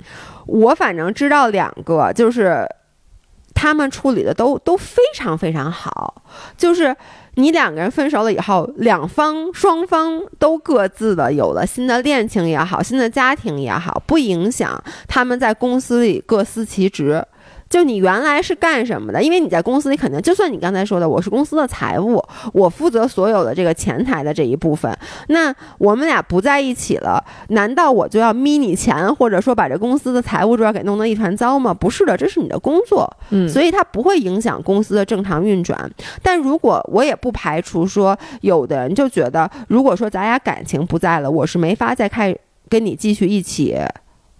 我反正知道两个，就是他们处理的都都非常非常好，就是。你两个人分手了以后，两方双方都各自的有了新的恋情也好，新的家庭也好，不影响他们在公司里各司其职。就你原来是干什么的？因为你在公司里肯定，就算你刚才说的，我是公司的财务，我负责所有的这个前台的这一部分。那我们俩不在一起了，难道我就要眯你钱，或者说把这公司的财务这边给弄得一团糟吗？不是的，这是你的工作，嗯，所以它不会影响公司的正常运转。但如果我也不排除说，有的人就觉得，如果说咱俩感情不在了，我是没法再开跟你继续一起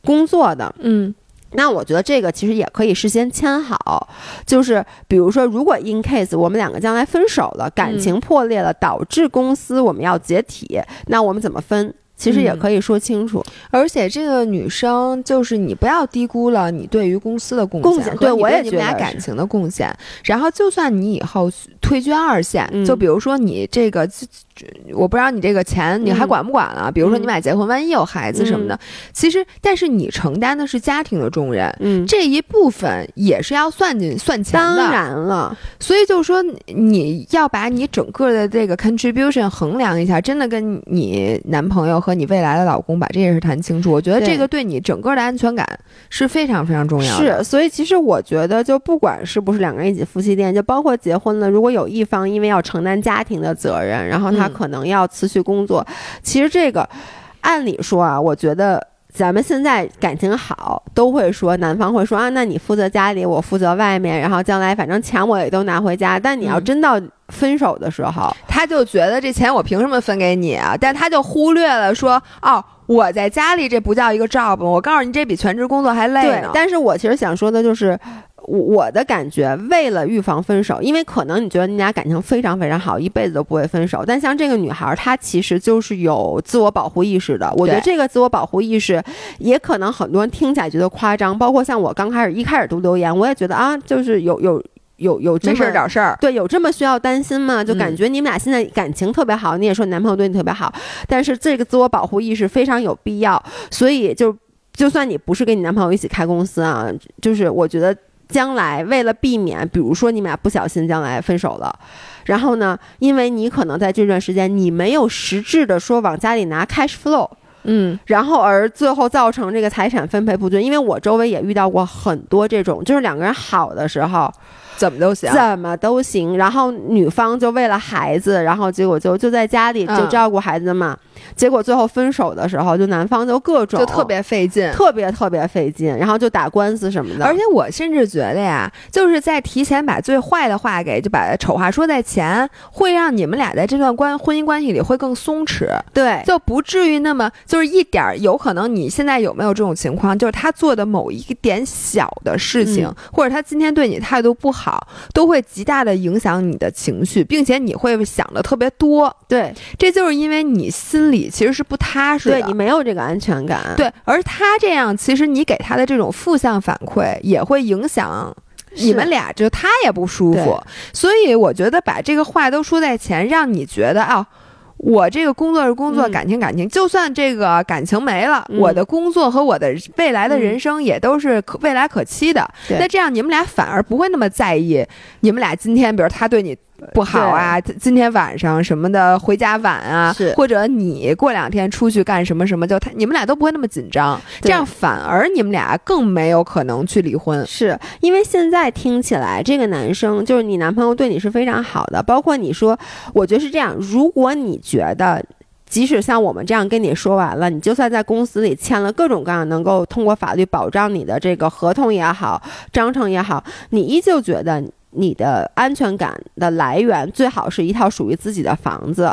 工作的，嗯。那我觉得这个其实也可以事先签好，就是比如说，如果 in case 我们两个将来分手了，感情破裂了，导致公司我们要解体，那我们怎么分？其实也嗯可以说清楚。而且这个女生就是你不要低估了你对于公司的贡贡献对我也你们俩觉得是感情的贡献。然后，就算你以后退居二线，嗯就比如说你这个，我不知道你这个钱你还嗯管不管了。比如说你俩结婚，万一有孩子什么的，其实但是你承担的是家庭的重任。嗯，这一部分也是要算进算钱的当，然了，所以就是说，你要把你整个的这个 contribution 衡量一下，真的跟你男朋友和你未来的老公把这件事谈清楚。我觉得这个对你整个的安全感是非常非常重要的。是，所以其实我觉得，就不管是不是两个人一起夫妻店，就包括结婚了，如果有一方因为要承担家庭的责任，然后他嗯可能要辞去工作，其实这个按理说啊，我觉得。咱们现在感情好，都会说男方会说啊，那你负责家里，我负责外面，然后将来反正钱我也都拿回家。但你要嗯真到分手的时候，他就觉得这钱我凭什么分给你啊？但他就忽略了说，哦，我在家里这不叫一个 job，我告诉你，这比全职工作还累呢。，对但是我其实想说的就是，我我的感觉，为了预防分手，因为可能你觉得你俩感情非常非常好，一辈子都不会分手，但像这个女孩儿，她其实就是有自我保护意识的。我觉得这个自我保护意识，也可能很多人听起来觉得夸张，包括像我刚开始一开始读留言，我也觉得啊，就是有有有有这么事儿找事儿。对，有这么需要担心吗？就感嗯觉你们俩现在感情特别好，你也说你男朋友对你特别好，但是这个自我保护意识非常有必要，所以就就算你不是跟你男朋友一起开公司啊，就是我觉得。将来为了避免，比如说你们俩不小心将来分手了，然后呢，因为你可能在这段时间你没有实质的说往家里拿 cash flow，嗯，然后而最后造成这个财产分配不均。因为我周围也遇到过很多这种，就是两个人好的时候，怎么都行。怎么都行。然后女方就为了孩子，然后结果就就在家里就嗯照顾孩子嘛。结果最后分手的时候，就男方就各种就特别费劲，特别特别费劲，然后就打官司什么的。而且我甚至觉得呀，就是在提前把最坏的话给就把丑话说在前，会让你们俩在这段关婚姻关系里会更松弛，对就不至于那么就是一点儿有可能你现在有没有这种情况，就是他做的某一点小的事情，嗯或者他今天对你态度不好，都会极大的影响你的情绪，并且你会想的特别多，对这就是因为你心里其实是不踏实的。对，你没有这个安全感。对，而他这样，其实你给他的这种负向反馈也会影响，你们俩，就他也不舒服。所以我觉得把这个话都说在前，让你觉得啊。我这个工作是工作，嗯。感情感情，就算这个感情没了，嗯。我的工作和我的未来的人生也都是可未来可期的。那这样你们俩反而不会那么在意，你们俩今天，比如他对你不好啊，今天晚上什么的回家晚啊，或者你过两天出去干什么什么，就他你们俩都不会那么紧张，这样反而你们俩更没有可能去离婚。是因为现在听起来，这个男生就是你男朋友对你是非常好的，包括你说，我觉得是这样。如果你觉得，即使像我们这样跟你说完了，你就算在公司里签了各种各样能够通过法律保障你的这个合同也好、章程也好，你依旧觉得。你的安全感的来源最好是一套属于自己的房子，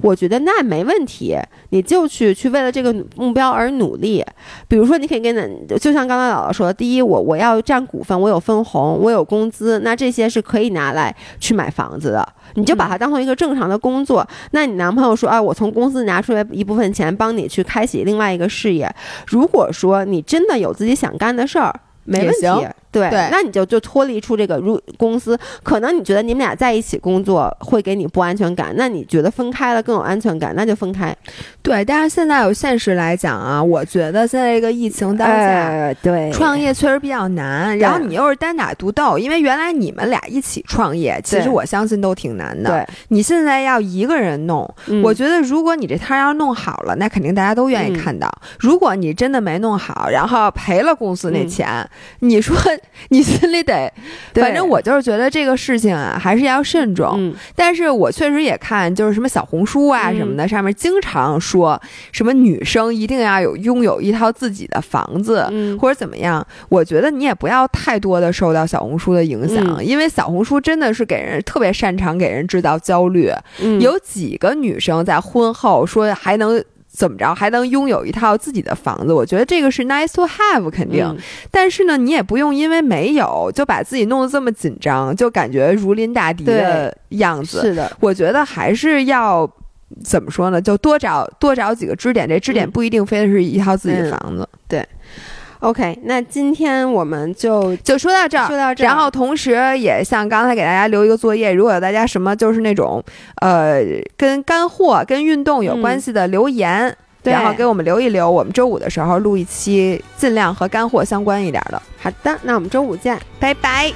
我觉得那没问题，你就去去为了这个目标而努力。比如说，你可以跟那，就像刚才姥姥说，第一，我我要占股份，我有分红，我有工资，那这些是可以拿来去买房子的。你就把它当做一个正常的工作。那你男朋友说啊，我从公司拿出来一部分钱，帮你去开启另外一个事业。如果说你真的有自己想干的事儿，没问题。对，对那你就就脱离出这个如公司，可能你觉得你们俩在一起工作会给你不安全感，那你觉得分开了更有安全感，那就分开。对，但是现在有现实来讲啊，我觉得现在这个疫情当下。呃，对，创业确实比较难，然后你又是单打独斗，因为原来你们俩一起创业，其实我相信都挺难的。对，你现在要一个人弄，嗯我觉得如果你这摊儿要弄好了，那肯定大家都愿意嗯看到。如果你真的没弄好，然后赔了公司那嗯钱，你说你心里得，反正我就是觉得这个事情啊，还是要慎重。嗯但是我确实也看，就是什么小红书啊嗯什么的，上面经常说什么女生一定要有拥有一套自己的房子。嗯，或者怎么样？我觉得你也不要太多的受到小红书的影响，嗯因为小红书真的是给人特别擅长给人制造焦虑。嗯有几个女生在婚后说还能怎么着，还能拥有一套自己的房子，我觉得这个是 nice to have 肯定。嗯但是呢，你也不用因为没有就把自己弄得这么紧张，就感觉如临大敌的样子。是的，我觉得还是要怎么说呢？就多找多找几个支点，这支点嗯不一定非得是一套自己的嗯房子。OK，那今天我们就就说到这儿，说到这儿，然后同时也像刚才给大家留一个作业，如果有大家什么就是那种呃跟干货、跟运动有关系的留言，然后给我们留一留，我们周五的时候录一期尽量和干货相关一点的。好的，那我们周五见。拜拜。